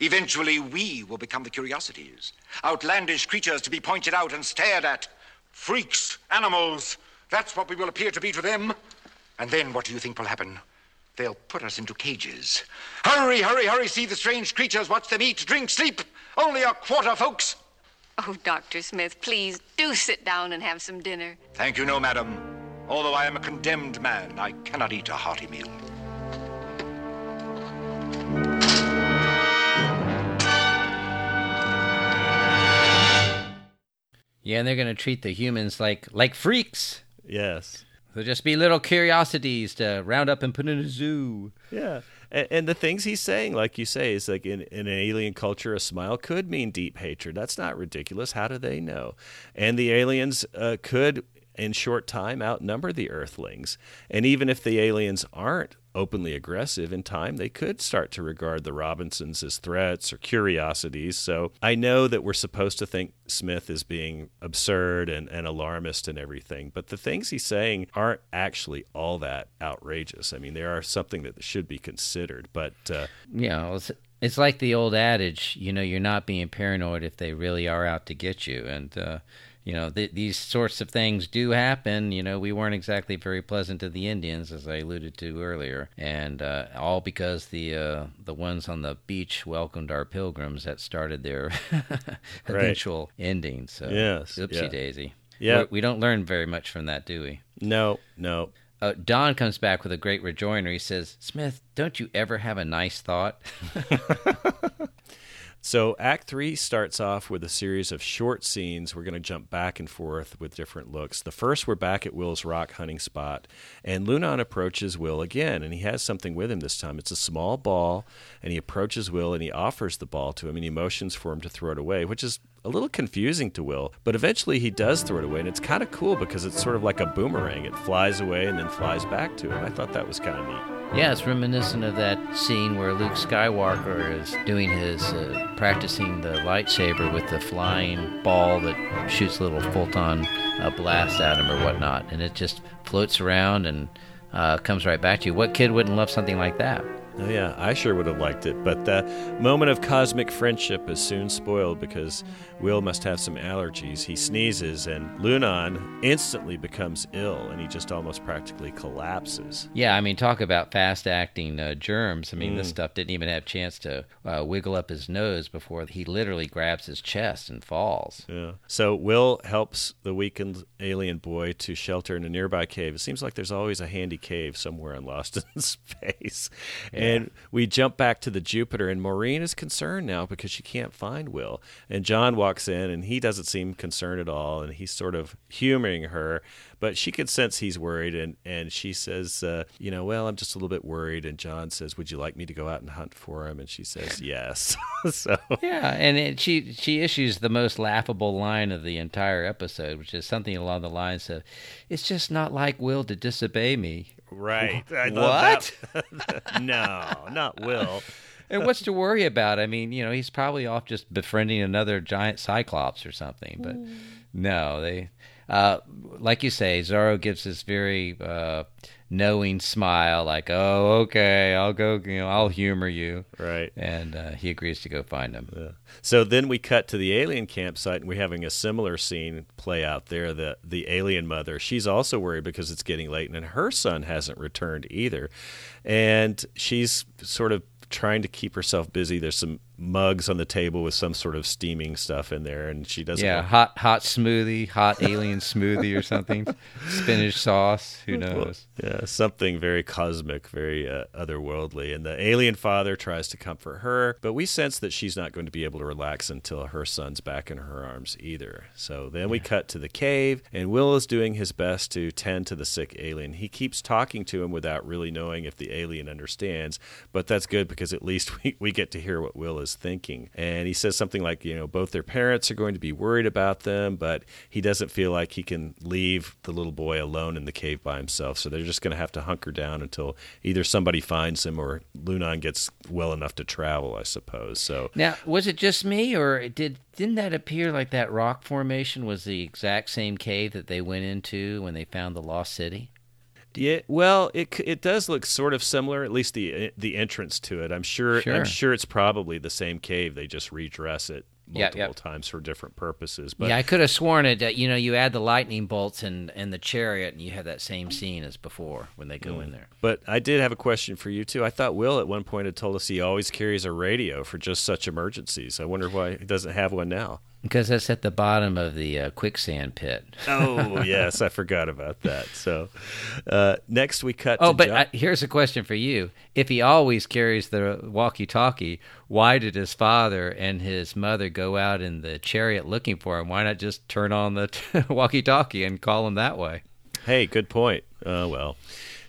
Eventually, we will become the curiosities. Outlandish creatures to be pointed out and stared at. Freaks, animals. That's what we will appear to be to them. And then what do you think will happen? They'll put us into cages. Hurry, hurry, hurry, see the strange creatures, watch them eat, drink, sleep. Only a quarter, folks. Oh, Dr. Smith, please do sit down and have some dinner. Thank you, no, madam. Although I am a condemned man, I cannot eat a hearty meal. Yeah, and they're going to treat the humans like like freaks. Yes. They'll just be little curiosities to round up and put in a zoo. Yeah. And, and the things he's saying, like you say, is like in, in an alien culture, a smile could mean deep hatred. That's not ridiculous. How do they know? And the aliens uh, could, in short time, outnumber the Earthlings. And even if the aliens aren't openly aggressive in time, they could start to regard the Robinsons as threats or curiosities. So I know that we're supposed to think Smith is being absurd and, and alarmist and everything, but the things he's saying aren't actually all that outrageous. I mean, they are something that should be considered, but. Uh, know, it's, it's like the old adage, you know, you're not being paranoid if they really are out to get you. And, uh, you know, th- these sorts of things do happen. You know, we weren't exactly very pleasant to the Indians, as I alluded to earlier, and uh, all because the uh, the ones on the beach welcomed our pilgrims that started their eventual right. ending. So, yes, oopsie yeah. daisy. Yeah, We're, we do not learn very much from that, do we? No, no. Uh, Don comes back with a great rejoinder. He says, "Smith, don't you ever have a nice thought?" So, Act Three starts off with a series of short scenes. We're going to jump back and forth with different looks. The first, we're back at Will's rock hunting spot, and Lunon approaches Will again, and he has something with him this time. It's a small ball, and he approaches Will and he offers the ball to him, and he motions for him to throw it away, which is a little confusing to Will, but eventually he does throw it away, and it's kind of cool because it's sort of like a boomerang. It flies away and then flies back to him. I thought that was kind of neat. Yeah, it's reminiscent of that scene where Luke Skywalker is doing his uh, practicing the lightsaber with the flying ball that shoots a little photon uh, blast at him or whatnot, and it just floats around and uh, comes right back to you. What kid wouldn't love something like that? Oh, yeah, I sure would have liked it. But the moment of cosmic friendship is soon spoiled because Will must have some allergies. He sneezes, and Lunon instantly becomes ill, and he just almost practically collapses. Yeah, I mean, talk about fast acting uh, germs. I mean, Mm. this stuff didn't even have a chance to uh, wiggle up his nose before he literally grabs his chest and falls. Yeah. So Will helps the weakened alien boy to shelter in a nearby cave. It seems like there's always a handy cave somewhere in Lost in Space. And we jump back to the Jupiter, and Maureen is concerned now because she can't find Will. And John walks in, and he doesn't seem concerned at all, and he's sort of humoring her. But she can sense he's worried, and, and she says, uh, You know, well, I'm just a little bit worried. And John says, Would you like me to go out and hunt for him? And she says, Yes. so. Yeah, and it, she she issues the most laughable line of the entire episode, which is something along the lines of, "It's just not like Will to disobey me." Right. I what? no, not Will. And what's to worry about? I mean, you know, he's probably off just befriending another giant cyclops or something. But no, they, uh, like you say, Zorro gives this very uh, knowing smile, like, "Oh, okay, I'll go. You know, I'll humor you." Right. And uh, he agrees to go find him. Yeah. So then we cut to the alien campsite, and we're having a similar scene play out there. The the alien mother, she's also worried because it's getting late, and her son hasn't returned either, and she's sort of trying to keep herself busy. There's some mugs on the table with some sort of steaming stuff in there, and she doesn't. Yeah, hot hot smoothie, hot alien smoothie or something, spinach sauce. Who knows? Yeah, something very cosmic, very uh, otherworldly. And the alien father tries to comfort her, but we sense that she's not going to be able to relax until her son's back in her arms either. So then we cut to the cave, and Will is doing his best to tend to the sick alien. He keeps talking to him without really knowing if the alien understands, but that's good because at least we, we get to hear what Will is thinking. And he says something like, you know, both their parents are going to be worried about them, but he doesn't feel like he can leave the little boy alone in the cave by himself. So they're just going to have to hunker down until either somebody finds him or Lunon gets well enough to travel, I suppose. So Now, was it just me, or did didn't that appear like that rock formation was the exact same cave that they went into when they found the lost city? Yeah, well, it it does look sort of similar, at least the the entrance to it. I'm sure, Sure. I'm sure it's probably the same cave. They just redress it multiple times for different purposes. But yeah, I could have sworn it. Uh, you know, you add the lightning bolts and and the chariot, and you have that same scene as before when they go Mm. in there. But I did have a question for you too. I thought Will at one point had told us he always carries a radio for just such emergencies. I wonder why he doesn't have one now. Because that's at the bottom of the uh, quicksand pit. Oh yes, I forgot about that. So uh, next we cut. Oh, but uh, here's a question for you: If he always carries the walkie-talkie, why did his father and his mother go out in the chariot looking for him? Why not just turn on the walkie-talkie and call him that way? Hey, good point. Uh, well,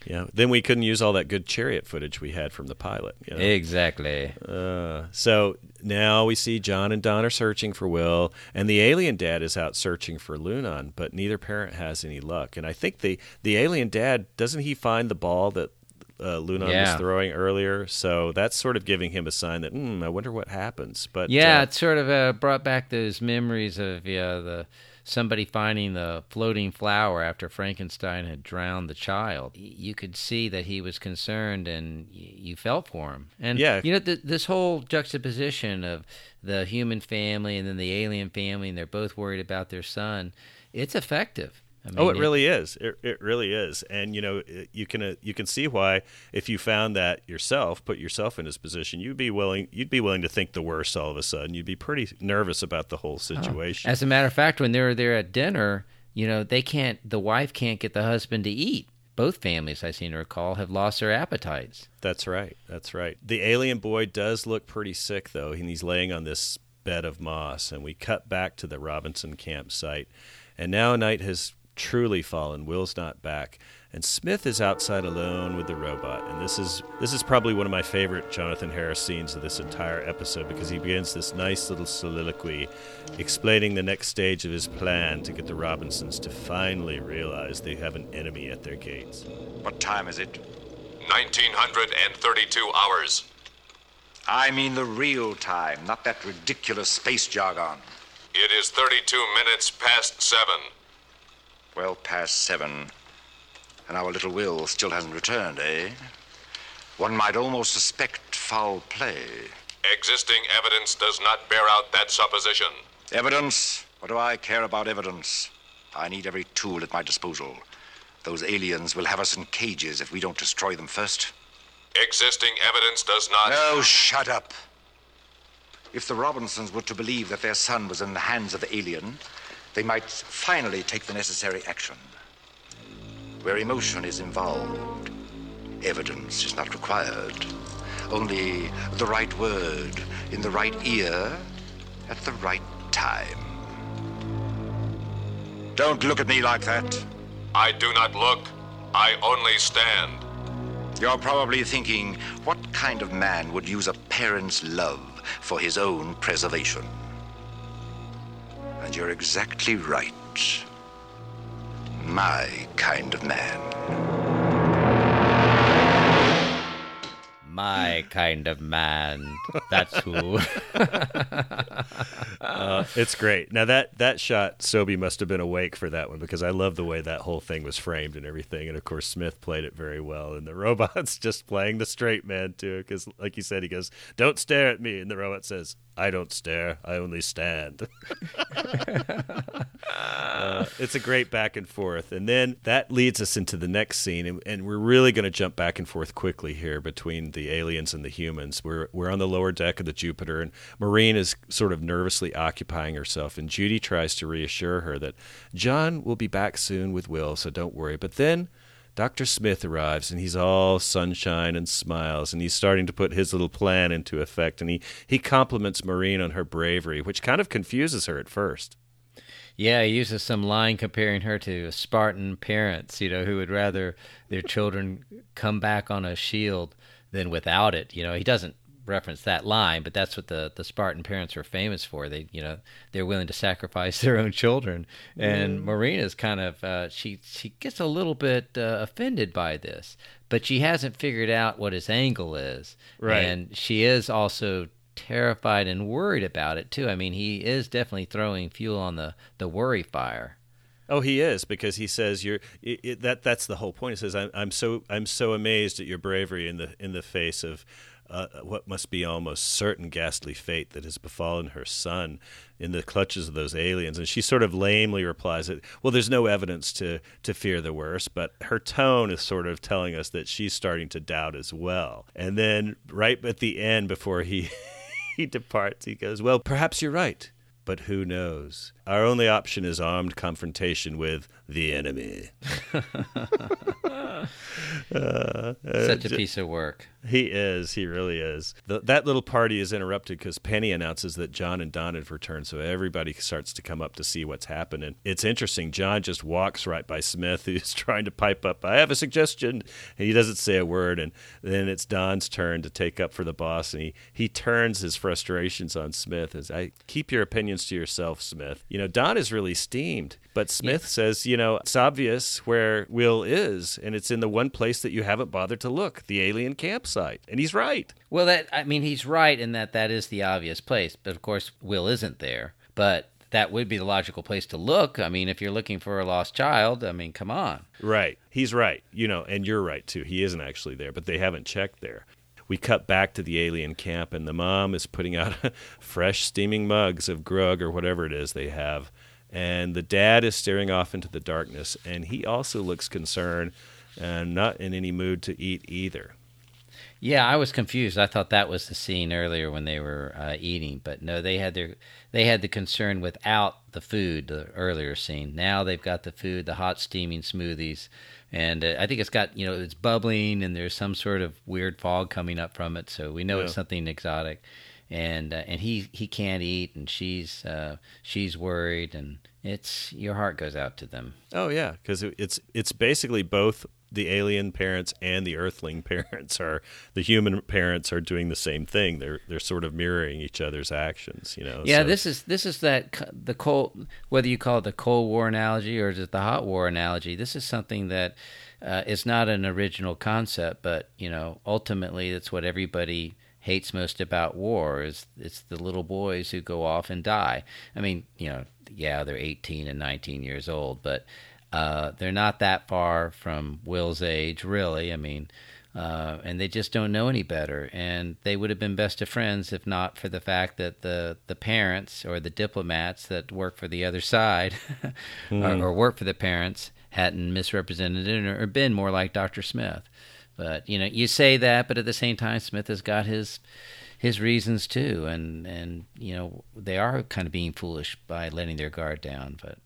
yeah. Then we couldn't use all that good chariot footage we had from the pilot. You know? Exactly. Uh, so now we see John and Don are searching for Will, and the alien dad is out searching for Lunon, but neither parent has any luck. And I think the the alien dad doesn't he find the ball that uh, Lunon was throwing earlier? So that's sort of giving him a sign that hmm, I wonder what happens. But Yeah, uh, it sort of uh, brought back those memories of yeah, the somebody finding the floating flower after Frankenstein had drowned the child. You could see that he was concerned, and you felt for him. And Yeah. you know, th- this whole juxtaposition of the human family and then the alien family, and they're both worried about their son. It's effective. I oh, mean, it really is. It, it really is. And you know, it- you can uh, you can see why if you found that yourself, put yourself in his position, you'd be willing you'd be willing to think the worst all of a sudden. You'd be pretty nervous about the whole situation. As a matter of fact, when they were there at dinner, you know, they can't. The wife can't get the husband to eat. Both families, I seem to recall, have lost their appetites. That's right. That's right. The alien boy does look pretty sick, though, and he's laying on this bed of moss. And we cut back to the Robinson campsite. And now night has truly fallen. Will's not back. And Smith is outside alone with the robot. And this is this is probably one of my favorite Jonathan Harris scenes of this entire episode because he begins this nice little soliloquy explaining the next stage of his plan to get the Robinsons to finally realize they have an enemy at their gates. What time is it? 1932 hours. I mean the real time, not that ridiculous space jargon. It is 32 minutes past seven. Well past seven. And our little Will still hasn't returned, eh? One might almost suspect foul play. Existing evidence does not bear out that supposition. Evidence? What do I care about evidence? I need every tool at my disposal. Those aliens will have us in cages if we don't destroy them first. Existing evidence does not. No, shut up. If the Robinsons were to believe that their son was in the hands of the alien, they might finally take the necessary action. Where emotion is involved, evidence is not required. Only the right word in the right ear at the right time. Don't look at me like that. I do not look. I only stand. You're probably thinking, what kind of man would use a parent's love for his own preservation? And you're exactly right. My kind of man. My kind of man. That's who. Uh, it's great. Now that that shot, Sobey must have been awake for that one because I love the way that whole thing was framed and everything. And of course, Smith played it very well, and the robot's just playing the straight man too. Because, like you said, he goes, "Don't stare at me," and the robot says, "I don't stare. I only stand." uh, it's a great back and forth, and then that leads us into the next scene, and, and we're really going to jump back and forth quickly here between the aliens and the humans. We're we're on the lower deck of the Jupiter, and Maureen is sort of nervously occupying herself, and Judy tries to reassure her that John will be back soon with Will, so don't worry. But then. Dr. Smith arrives and he's all sunshine and smiles and he's starting to put his little plan into effect and he, he compliments Maureen on her bravery, which kind of confuses her at first. Yeah, he uses some line comparing her to Spartan parents, you know, who would rather their children come back on a shield than without it. You know, he doesn't reference that line, but that's what the, the Spartan parents are famous for. They, you know, they're willing to sacrifice their own children. And Mm. Maureen's kind of uh, she she gets a little bit uh, offended by this, but she hasn't figured out what his angle is. Right. And she is also terrified and worried about it too. I mean, he is definitely throwing fuel on the the worry fire. Oh, he is because he says you're it, it, that. That's the whole point. He says I'm, I'm so I'm so amazed at your bravery in the in the face of uh, what must be almost certain ghastly fate that has befallen her son in the clutches of those aliens. And she sort of lamely replies that, well, there's no evidence to, to fear the worst, but her tone is sort of telling us that she's starting to doubt as well. And then right at the end, before he, he departs, he goes, well, perhaps you're right but who knows? Our only option is armed confrontation with the enemy. uh, Such a piece of work. He is. He really is. The, that little party is interrupted because Penny announces that John and Don have returned, so everybody starts to come up to see what's happening. It's interesting. John just walks right by Smith, who's trying to pipe up, I have a suggestion. And he doesn't say a word. And then it's Don's turn to take up for the boss, and he, he turns his frustrations on Smith as I keep your opinions to yourself, Smith. You know, Don is really steamed, but Smith yeah. says, you know, it's obvious where Will is, and it's in the one place that you haven't bothered to look the alien campsite. And he's right. Well, that I mean, he's right in that that is the obvious place, but of course, Will isn't there. But that would be the logical place to look. I mean, if you're looking for a lost child, I mean, come on. Right. He's right. You know, and you're right too. He isn't actually there, but they haven't checked there. We cut back to the alien camp, and the mom is putting out fresh, steaming mugs of grug or whatever it is they have. And the dad is staring off into the darkness, and he also looks concerned and not in any mood to eat either. Yeah, I was confused. I thought that was the scene earlier when they were uh, eating, but no, they had their they had the concern without the food. The earlier scene. Now they've got the food, the hot steaming smoothies, and uh, I think it's got you know it's bubbling and there's some sort of weird fog coming up from it, so we know yeah. it's something exotic. And uh, and he he can't eat, and she's uh, she's worried, and it's your heart goes out to them. Oh yeah, because it's it's basically both the alien parents and the earthling parents are the human parents are doing the same thing they're they're sort of mirroring each other's actions you know yeah so. this is this is that the cold whether you call it the cold war analogy or is it the hot war analogy this is something that uh, is not an original concept but you know ultimately that's what everybody hates most about war is it's the little boys who go off and die i mean you know yeah they're 18 and 19 years old but uh, they're not that far from Will's age, really. I mean, uh, and they just don't know any better. And they would have been best of friends if not for the fact that the, the parents or the diplomats that work for the other side mm. or, or, work for the parents hadn't misrepresented it or, or been more like Dr. Smith. But you know, you say that, but at the same time, Smith has got his his reasons too, and and you know they are kind of being foolish by letting their guard down. But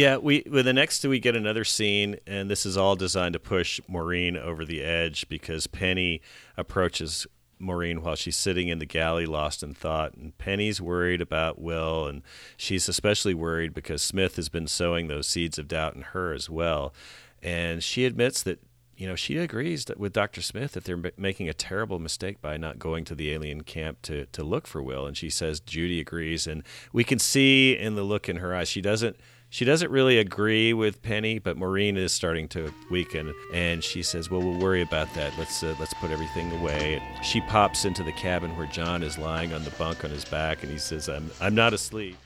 yeah, we with the next we get another scene, and this is all designed to push Maureen over the edge because Penny approaches Maureen while she's sitting in the galley, lost in thought, and Penny's worried about Will, and she's especially worried because Smith has been sowing those seeds of doubt in her as well, and she admits that. You know, she agrees with Dr. Smith that they're making a terrible mistake by not going to the alien camp to, to look for Will. And she says Judy agrees. And we can see in the look in her eyes, she doesn't she doesn't really agree with Penny, but Maureen is starting to weaken, and she says, "Well, we'll worry about that. Let's uh, let's put everything away." She pops into the cabin where John is lying on the bunk on his back, and he says, "I'm I'm not asleep."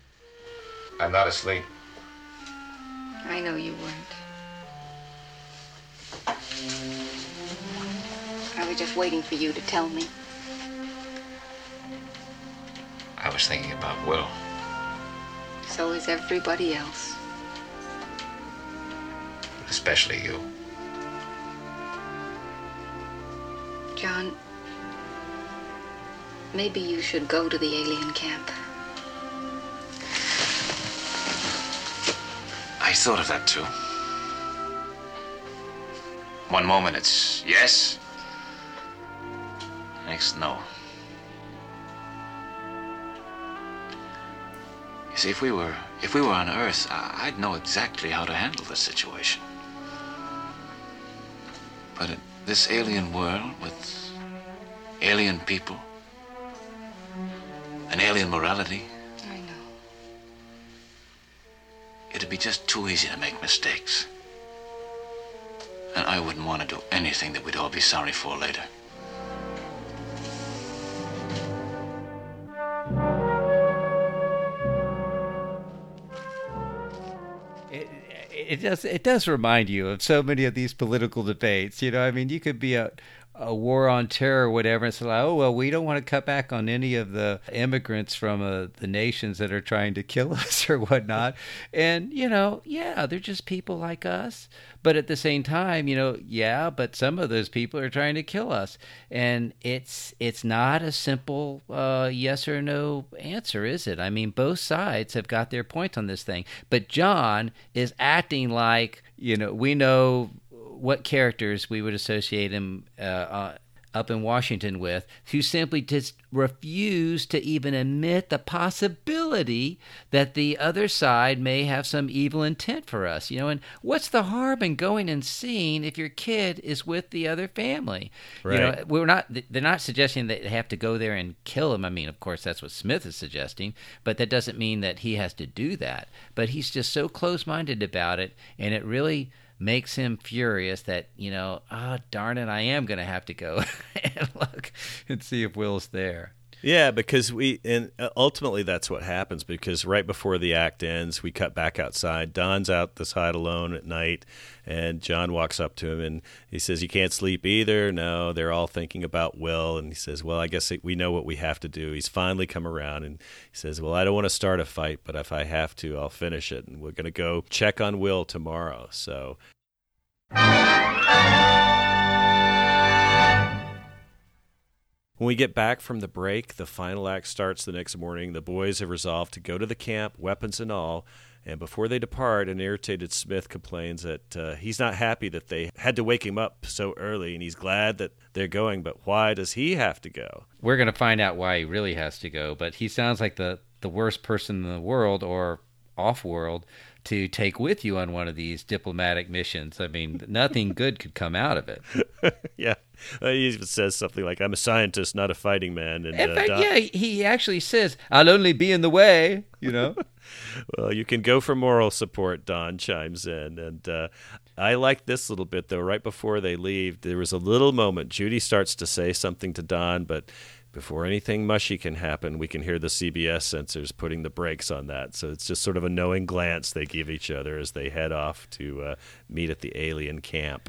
I'm not asleep. I know you weren't. I was just waiting for you to tell me. I was thinking about Will. So is everybody else especially you. John, maybe you should go to the alien camp. I thought of that too. One moment it's yes, next no. You see, if we were if we were on Earth, I'd know exactly how to handle the situation. But in this alien world with alien people, an alien morality. I know. It'd be just too easy to make mistakes. And I wouldn't want to do anything that we'd all be sorry for later. It does it does remind you of so many of these political debates. You know, I mean, you could be a a war on terror or whatever. It's like, oh, well, we don't want to cut back on any of the immigrants from uh, the nations that are trying to kill us or whatnot. and, you know, yeah, they're just people like us. But at the same time, you know, yeah, but some of those people are trying to kill us. And it's it's not a simple uh, yes or no answer, is it? I mean, both sides have got their point on this thing. But John is acting like, you know, we know what characters we would associate him uh, uh, up in Washington with, who simply just refuse to even admit the possibility that the other side may have some evil intent for us. You know, and what's the harm in going and seeing if your kid is with the other family? Right. You know, we're not. They're not suggesting that they have to go there and kill him. I mean, of course, that's what Smith is suggesting, but that doesn't mean that he has to do that. But he's just so close-minded about it, and it really makes him furious that you know ah oh, darn it i am going to have to go and look and see if will's there yeah because we and uh, ultimately that's what happens because right before the act ends we cut back outside. Don's out the side alone at night and john walks up to him and he says you can't sleep either. No they're all thinking about will and he says well i guess we know what we have to do. He's finally come around and he says well i don't want to start a fight but if i have to i'll finish it and we're going to go check on will tomorrow. So when we get back from the break, the final act starts the next morning. The boys have resolved to go to the camp, weapons and all. And before they depart, an irritated Smith complains that uh, he's not happy that they had to wake him up so early, and he's glad that they're going. But why does he have to go? We're going to find out why he really has to go. But he sounds like the, the worst person in the world, or off world, to take with you on one of these diplomatic missions. I mean, nothing good could come out of it. yeah. Uh, he even says something like, "I'm a scientist, not a fighting man." And, in uh, fact, yeah, he actually says, "I'll only be in the way," you know. well, you can go for moral support. Don chimes in, and uh, I like this little bit though. Right before they leave, there was a little moment. Judy starts to say something to Don, but before anything mushy can happen, we can hear the CBS censors putting the brakes on that. So it's just sort of a knowing glance they give each other as they head off to uh, meet at the alien camp.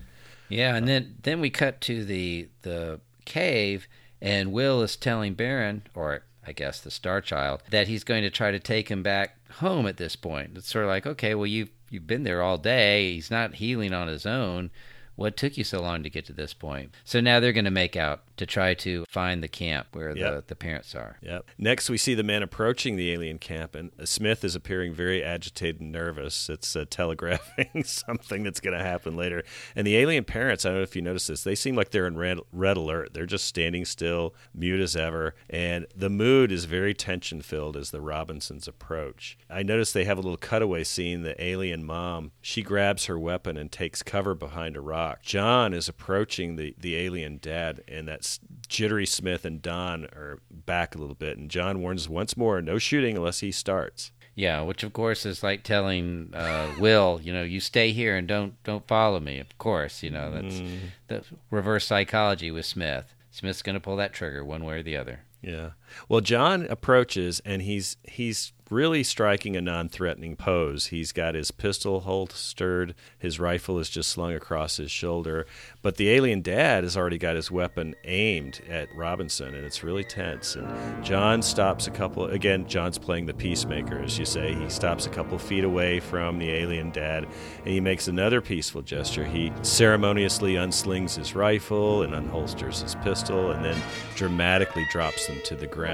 Yeah, and then then we cut to the the cave, and Will is telling Barron, or I guess the Star Child, that he's going to try to take him back home at this point. It's sort of like, okay, well you've you've been there all day. He's not healing on his own. What took you so long to get to this point? So now they're going to make out to try to find the camp where yep. the, the parents are. Yep. Next, we see the men approaching the alien camp, and Smith is appearing very agitated and nervous. It's uh, telegraphing something that's going to happen later. And the alien parents, I don't know if you noticed this, they seem like they're in red, red alert. They're just standing still, mute as ever. And the mood is very tension filled as the Robinsons approach. I noticed they have a little cutaway scene. The alien mom, she grabs her weapon and takes cover behind a rock. John is approaching the, the alien dad, and that's Jittery Smith and Don are back a little bit. And John warns once more no shooting unless he starts. Yeah, which of course is like telling uh, Will, you know, you stay here and don't don't follow me. Of course, you know that's mm. the reverse psychology with Smith. Smith's going to pull that trigger one way or the other. Yeah. Well, John approaches and he's he's really striking a non threatening pose. He's got his pistol holstered, his rifle is just slung across his shoulder, but the alien dad has already got his weapon aimed at Robinson, and it's really tense. And John stops a couple, again, John's playing the peacemaker, as you say. He stops a couple feet away from the alien dad, and he makes another peaceful gesture. He ceremoniously unslings his rifle and unholsters his pistol, and then dramatically drops them to the ground.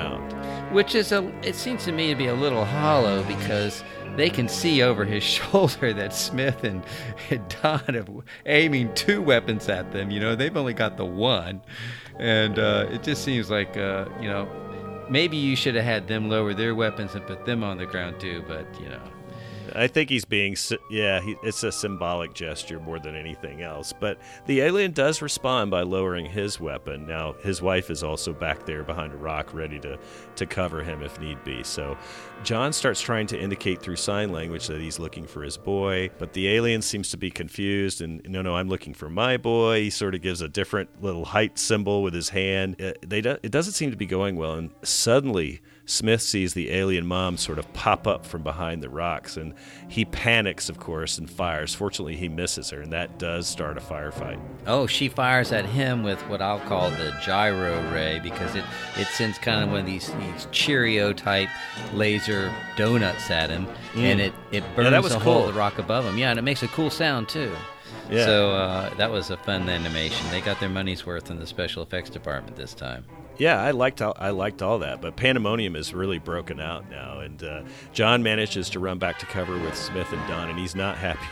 Which is a, it seems to me to be a little hollow because they can see over his shoulder that Smith and, and Don are aiming two weapons at them. You know, they've only got the one. And uh, it just seems like, uh, you know, maybe you should have had them lower their weapons and put them on the ground too, but, you know. I think he's being, yeah, he, it's a symbolic gesture more than anything else. But the alien does respond by lowering his weapon. Now, his wife is also back there behind a rock, ready to, to cover him if need be. So John starts trying to indicate through sign language that he's looking for his boy, but the alien seems to be confused and, no, no, I'm looking for my boy. He sort of gives a different little height symbol with his hand. It, they do, it doesn't seem to be going well. And suddenly, Smith sees the alien mom sort of pop up from behind the rocks, and he panics, of course, and fires. Fortunately, he misses her, and that does start a firefight. Oh, she fires at him with what I'll call the gyro ray because it, it sends kind of one of these, these Cheerio type laser donuts at him, Mm. and it, it Yeah, burns that was a hole cool. in the rock above him. Yeah, and it makes a cool sound too. Yeah. So uh, that was a fun animation. They got their money's worth in the special effects department this time. Yeah, I liked all, I liked all that, but Pandemonium is really broken out now, and uh, John manages to run back to cover with Smith and Don, and he's not happy.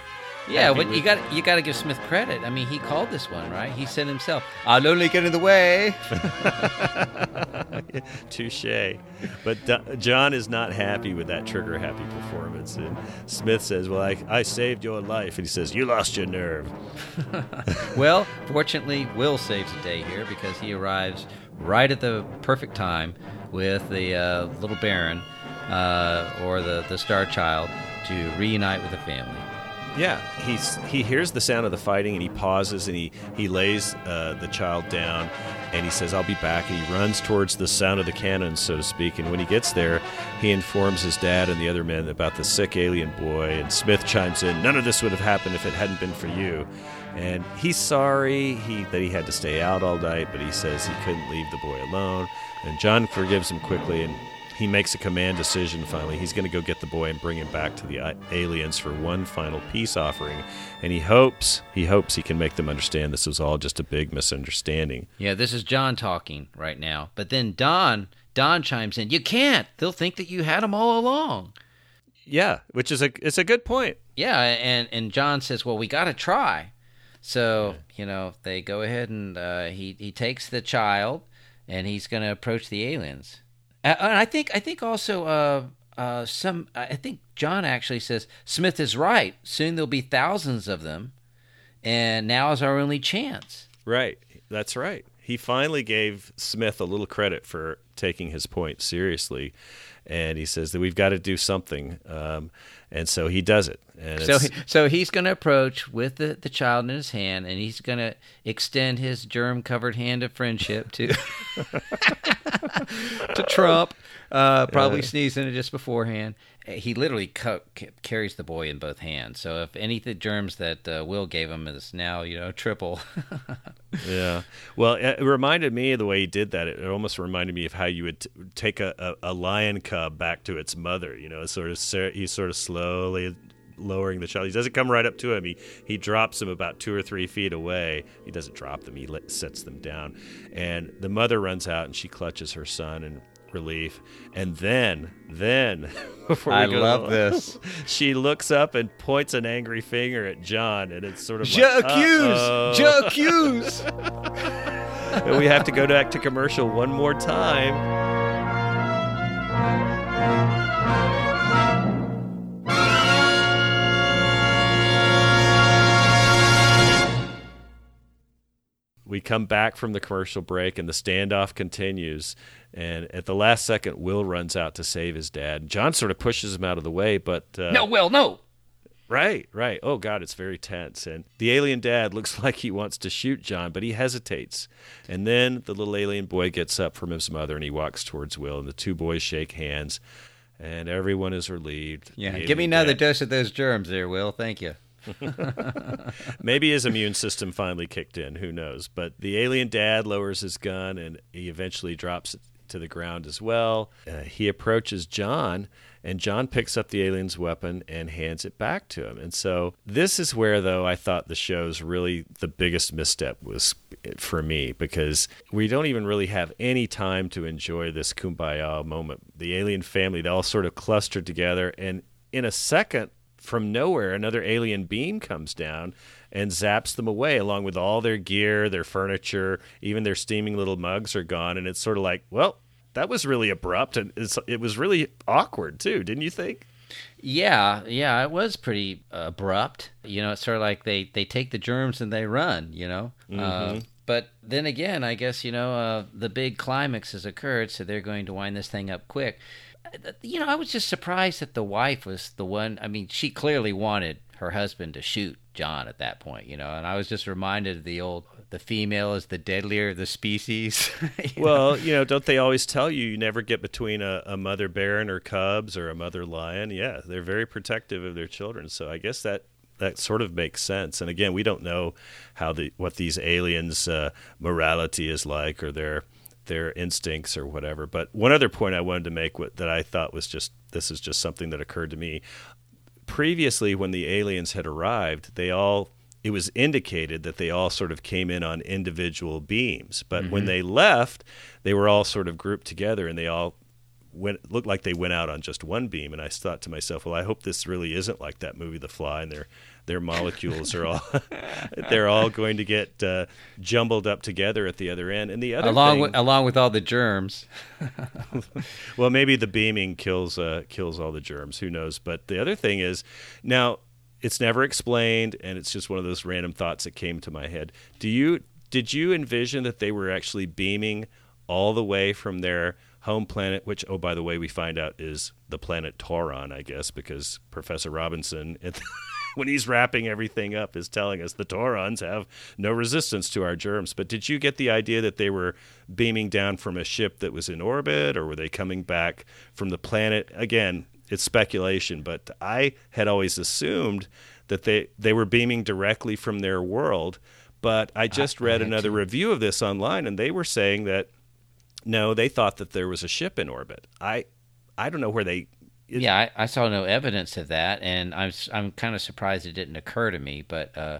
Yeah, but you got you got to give Smith credit. I mean, he called this one right. He said himself, "I'll only get in the way." Touche. But John is not happy with that trigger happy performance. And Smith says, Well, I, I saved your life. And he says, You lost your nerve. well, fortunately, Will saves the day here because he arrives right at the perfect time with the uh, little Barron uh, or the, the Star Child to reunite with the family. Yeah, he's he hears the sound of the fighting and he pauses and he he lays uh, the child down and he says, "I'll be back." And he runs towards the sound of the cannon, so to speak. And when he gets there, he informs his dad and the other men about the sick alien boy. And Smith chimes in, "None of this would have happened if it hadn't been for you." And he's sorry he that he had to stay out all night, but he says he couldn't leave the boy alone. And John forgives him quickly and he makes a command decision finally. He's going to go get the boy and bring him back to the aliens for one final peace offering. And he hopes, he hopes he can make them understand this was all just a big misunderstanding. Yeah, this is John talking right now. But then Don Don chimes in, "You can't. They'll think that you had them all along." Yeah, which is a it's a good point. Yeah, and and John says, "Well, we got to try." So you know they go ahead and uh, he he takes the child and he's going to approach the aliens. And I think I think also uh, uh, some I think John actually says Smith is right. Soon there'll be thousands of them, and now is our only chance. Right. That's right. He finally gave Smith a little credit for taking his point seriously, and he says that we've got to do something, um, and so he does it. And So, it's- so he's going to approach with the, the child in his hand, and he's going to extend his germ-covered hand of friendship to to Trump. Uh, probably Yeah. sneezing it just beforehand. He literally ca- carries the boy in both hands. So if any of the germs that uh, Will gave him is now you know triple. Yeah. Well, it reminded me of the way he did that. It almost reminded me of how you would t- take a, a, a lion cub back to its mother. You know, sort of he's sort of slowly lowering the child. He doesn't come right up to him. He he drops him about two or three feet away. He doesn't drop them. He let, sets them down, and the mother runs out and she clutches her son in relief. And then, then, before we I love on, this. she looks up and points an angry finger at John, and it's sort of like. Joe Hughes! And we have to go back to commercial one more time. We come back from the commercial break and the standoff continues. And at the last second, Will runs out to save his dad. John sort of pushes him out of the way, but. Uh, no, Will, no. Right, right. Oh God, it's very tense. And the alien dad looks like he wants to shoot John, but he hesitates. And then the little alien boy gets up from his mother and he walks towards Will, and the two boys shake hands, and everyone is relieved. Yeah, give me another dad- dose of those germs, there, Will. Thank you. Maybe his immune system finally kicked in. Who knows? But the alien dad lowers his gun and he eventually drops it to the ground as well. Uh, he approaches John, and John picks up the alien's weapon and hands it back to him. And so this is where, though, I thought the show's really the biggest misstep was for me because we don't even really have any time to enjoy this kumbaya moment. The alien family, they all sort of clustered together, and in a second, from nowhere, another alien beam comes down and zaps them away, along with all their gear, their furniture, even their steaming little mugs are gone. And it's sort of like, well, that was really abrupt, and it's, it was really awkward too, didn't you think? Yeah, yeah, it was pretty abrupt. You know, it's sort of like they they take the germs and they run. You know, uh, Mhm. but then again, I guess you know uh, the big climax has occurred, so they're going to wind this thing up quick. Uh, You know, I was just surprised that the wife was the one. I mean, she clearly wanted her husband to shoot John at that point. You know, and I was just reminded of the old the female is the deadlier of the species. you well, know? you know, don't they always tell you you never get between a, a mother bear and her cubs or a mother lion? Yeah, they're very protective of their children. So I guess that that sort of makes sense. And again, we don't know how the what these aliens' uh, morality is like or their their instincts or whatever. But one other point I wanted to make that I thought was just this is just something that occurred to me. Previously, when the aliens had arrived, they all it was indicated that they all sort of came in on individual beams. But mm-hmm. when they left, they were all sort of grouped together and they all went looked like they went out on just one beam. And I thought to myself, well, I hope this really isn't like that movie, The Fly, and they're their molecules are all they're all going to get uh, jumbled up together at the other end. And the other along thing, with, along with all the germs. well, maybe the beaming kills uh, kills all the germs. Who knows? But the other thing is now it's never explained, and it's just one of those random thoughts that came to my head. Do you did you envision that they were actually beaming all the way from their home planet, which, oh, by the way, we find out is the planet Tauron, I guess, because Professor Robinson, when he's wrapping everything up, is telling us the Taurons have no resistance to our germs. But did you get the idea that they were beaming down from a ship that was in orbit, or were they coming back from the planet? Again, it's speculation, but I had always assumed that they, they were beaming directly from their world. But I just I, read I another to. review of this online, and they were saying that no, they thought that there was a ship in orbit. I I don't know where they. Yeah, I, I, saw no evidence of that, and I'm I'm kind of surprised it didn't occur to me. But uh,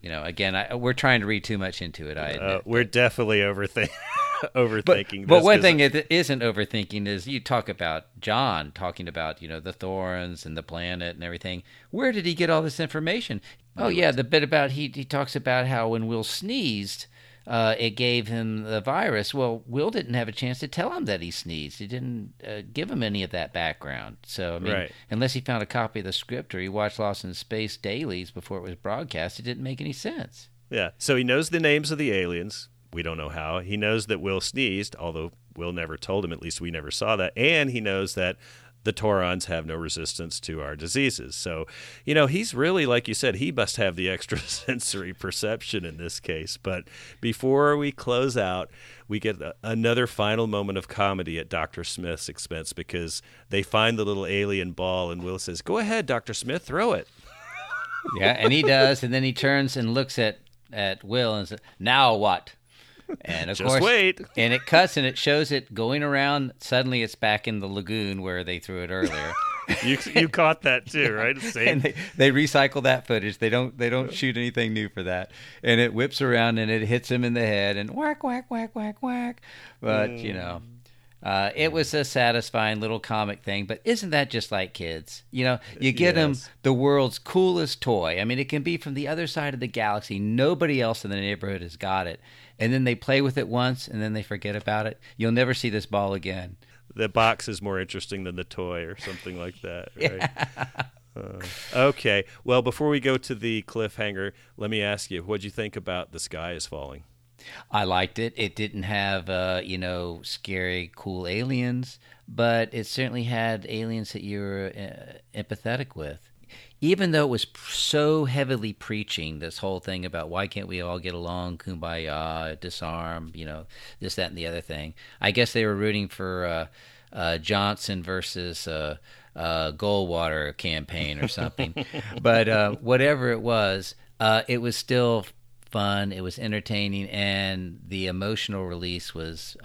you know, again, I, we're trying to read too much into it. I uh, we're definitely overthinking. overthinking. But, but one thing it isn't overthinking is you talk about John talking about you know the Taurons and the planet and everything. Where did he get all this information? Oh yeah, the bit about he he talks about how when Will sneezed, uh, it gave him the virus. Well, Will didn't have a chance to tell him that he sneezed. He didn't uh, give him any of that background. So, I mean, right. unless he found a copy of the script or he watched Lost in Space dailies before it was broadcast, it didn't make any sense. Yeah. So he knows the names of the aliens. We don't know how. He knows that Will sneezed, although Will never told him. At least we never saw that. And he knows that the Taurons have no resistance to our diseases. So, you know, he's really, like you said, he must have the extrasensory perception in this case. But before we close out, we get another final moment of comedy at Dr. Smith's expense because they find the little alien ball, and Will says, Go ahead, Dr. Smith, throw it. Yeah, and he does. And then he turns and looks at, at Will and says, Now what? And of Just course, wait. and it cuts and it shows it going around. Suddenly, it's back in the lagoon where they threw it earlier. you you caught that too, right? Same. And they, they recycle that footage. They don't they don't shoot anything new for that. And it whips around and it hits him in the head and whack whack whack whack whack. But mm. you know. Uh, it was a satisfying little comic thing, but isn't that just like kids? You know, you get yes. them the world's coolest toy. I mean, it can be from the other side of the galaxy. Nobody else in the neighborhood has got it and then they play with it once and then they forget about it. You'll never see this ball again. The box is more interesting than the toy or something like that, right? Yeah. Uh, okay. Well, before we go to the cliffhanger, let me ask you, what'd you think about The Sky is Falling? I liked it. It didn't have, uh, you know, scary, cool aliens, but it certainly had aliens that you were uh, empathetic with even though it was so heavily preaching this whole thing about why can't we all get along, kumbaya, disarm, you know, this, that, and the other thing. I guess they were rooting for uh, uh, Johnson versus uh, uh Goldwater campaign or something. but uh, whatever it was, uh, it was still fun. It was entertaining, and the emotional release was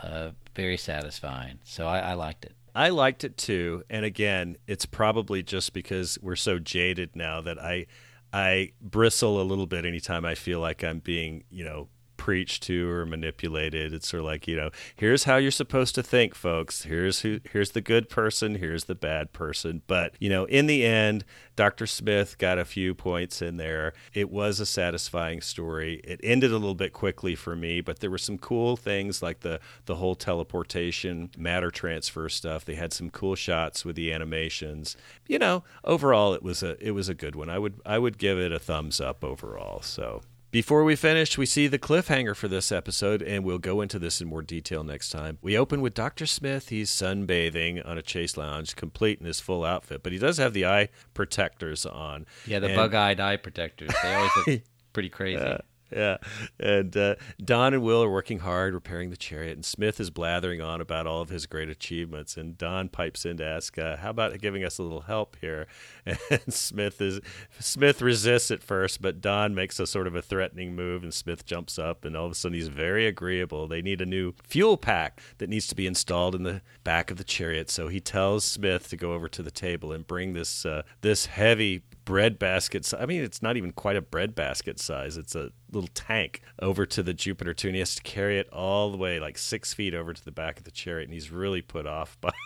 very satisfying. So I, I liked it. I liked it too, and again, it's probably just because we're so jaded now that I I bristle a little bit anytime I feel like I'm being, you know, preached to or manipulated. It's sort of like, you know, here's how you're supposed to think, folks. Here's who here's the good person, here's the bad person. But, you know, in the end, Dr. Smith got a few points in there. It was a satisfying story. It ended a little bit quickly for me, but there were some cool things like the the whole teleportation, matter transfer stuff. They had some cool shots with the animations. You know, overall it was a it was a good one. I would I would give it a thumbs up overall. So before we finish, we see the cliffhanger for this episode, and we'll go into this in more detail next time. We open with Dr. Smith. He's sunbathing on a chase lounge, complete in his full outfit, but he does have the eye protectors on. Yeah, the bug eyed eye protectors. They always look pretty crazy. Uh, yeah. And uh, Don and Will are working hard repairing the chariot, and Smith is blathering on about all of his great achievements. And Don pipes in to ask, uh, "How about giving us a little help here?" And Smith is Smith resists at first, but Don makes a sort of a threatening move, and Smith jumps up, and all of a sudden he's very agreeable. They need a new fuel pack that needs to be installed in the back of the chariot, so he tells Smith to go over to the table and bring this uh, this heavy bread basket. I mean, it's not even quite a bread basket size. It's a little tank over to the Jupiter 2, and he has to carry it all the way, like six feet over to the back of the chariot, and he's really put off by.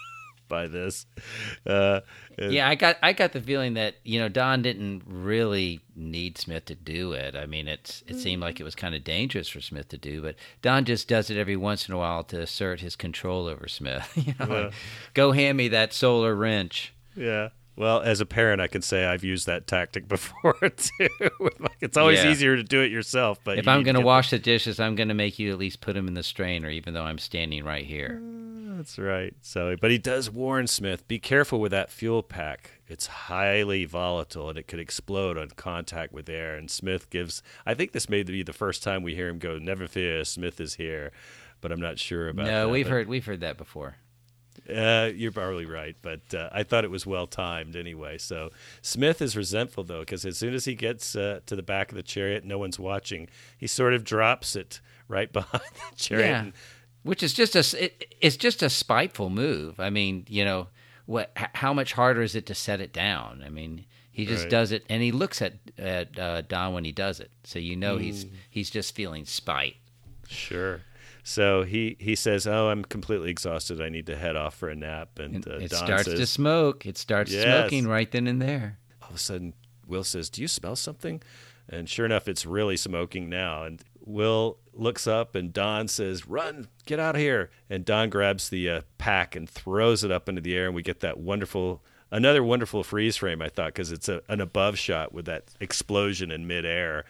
by this, uh, yeah, I got I got the feeling that you know Don didn't really need Smith to do it. I mean, it's it seemed like it was kind of dangerous for Smith to do, but Don just does it every once in a while to assert his control over Smith. you know, Yeah. like, go hand me that solar wrench. Yeah. Well, as a parent, I can say I've used that tactic before too. like it's always Yeah. easier to do it yourself. But If you I'm going to wash the dishes, I'm going to make you at least put them in the strainer, even though I'm standing right here. the- That's right. So, but he does warn Smith: be careful with that fuel pack. It's highly volatile and it could explode on contact with air. And Smith gives. I think this may be the first time we hear him go, "Never fear, Smith is here." But I'm not sure about. No, that. we've But- heard we've heard that before. Uh, you're probably right, but uh, I thought it was well timed anyway. So Smith is resentful though, because as soon as he gets uh, to the back of the chariot, no one's watching. He sort of drops it right behind the chariot. Yeah, and- which is just a it, it's just a spiteful move. I mean, you know, what? How much harder is it to set it down? I mean, he just Right. does it, and he looks at at uh, Don when he does it, so you know he's Mm. he's just feeling spite. Sure. So he, he says, "Oh, I'm completely exhausted. I need to head off for a nap." And, uh, It Don starts says, to smoke. It starts Yes. smoking right then and there. all of a sudden Will says, "Do you smell something?" And sure enough, it's really smoking now. And Will looks up, and Don says, "Run, get out of here!" And Don grabs the uh, pack and throws it up into the air, and we get that wonderful, another wonderful freeze frame. I thought because it's a, an above shot with that explosion in midair.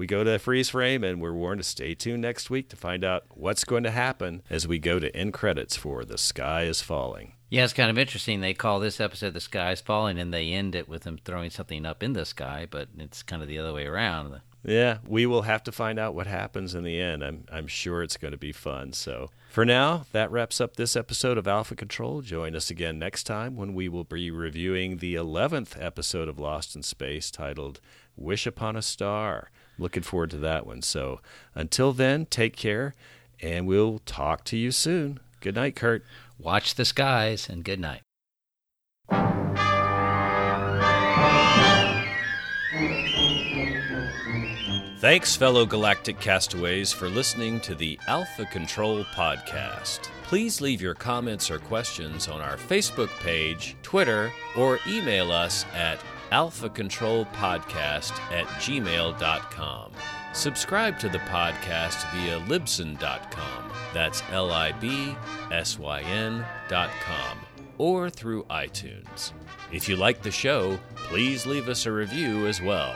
We go to freeze frame, and we're warned to stay tuned next week to find out what's going to happen as we go to end credits for "The Sky Is Falling." Yeah, it's kind of interesting. They call this episode "The Sky Is Falling," and they end it with them throwing something up in the sky, but it's kind of the other way around. Yeah, we will have to find out what happens in the end. I'm I'm sure it's going to be fun. So for now, that wraps up this episode of Alpha Control. Join us again next time when we will be reviewing the eleventh episode of Lost in Space, titled "Wish Upon a Star." Looking forward to that one. So until then, take care, and we'll talk to you soon. Good night, Kurt. Watch the skies, and good night. Thanks, fellow galactic castaways, for listening to the Alpha Control Podcast. Please leave your comments or questions on our Facebook page, Twitter, or email us at alphacontrolpodcast at gmail.com. Subscribe to the podcast via libsyn.com. That's L I B S Y N.com. Or through iTunes. If you like the show, please leave us a review as well.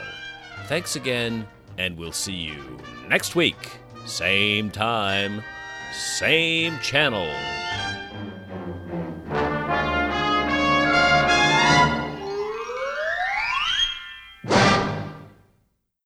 Thanks again, and we'll see you next week. Same time, same channel.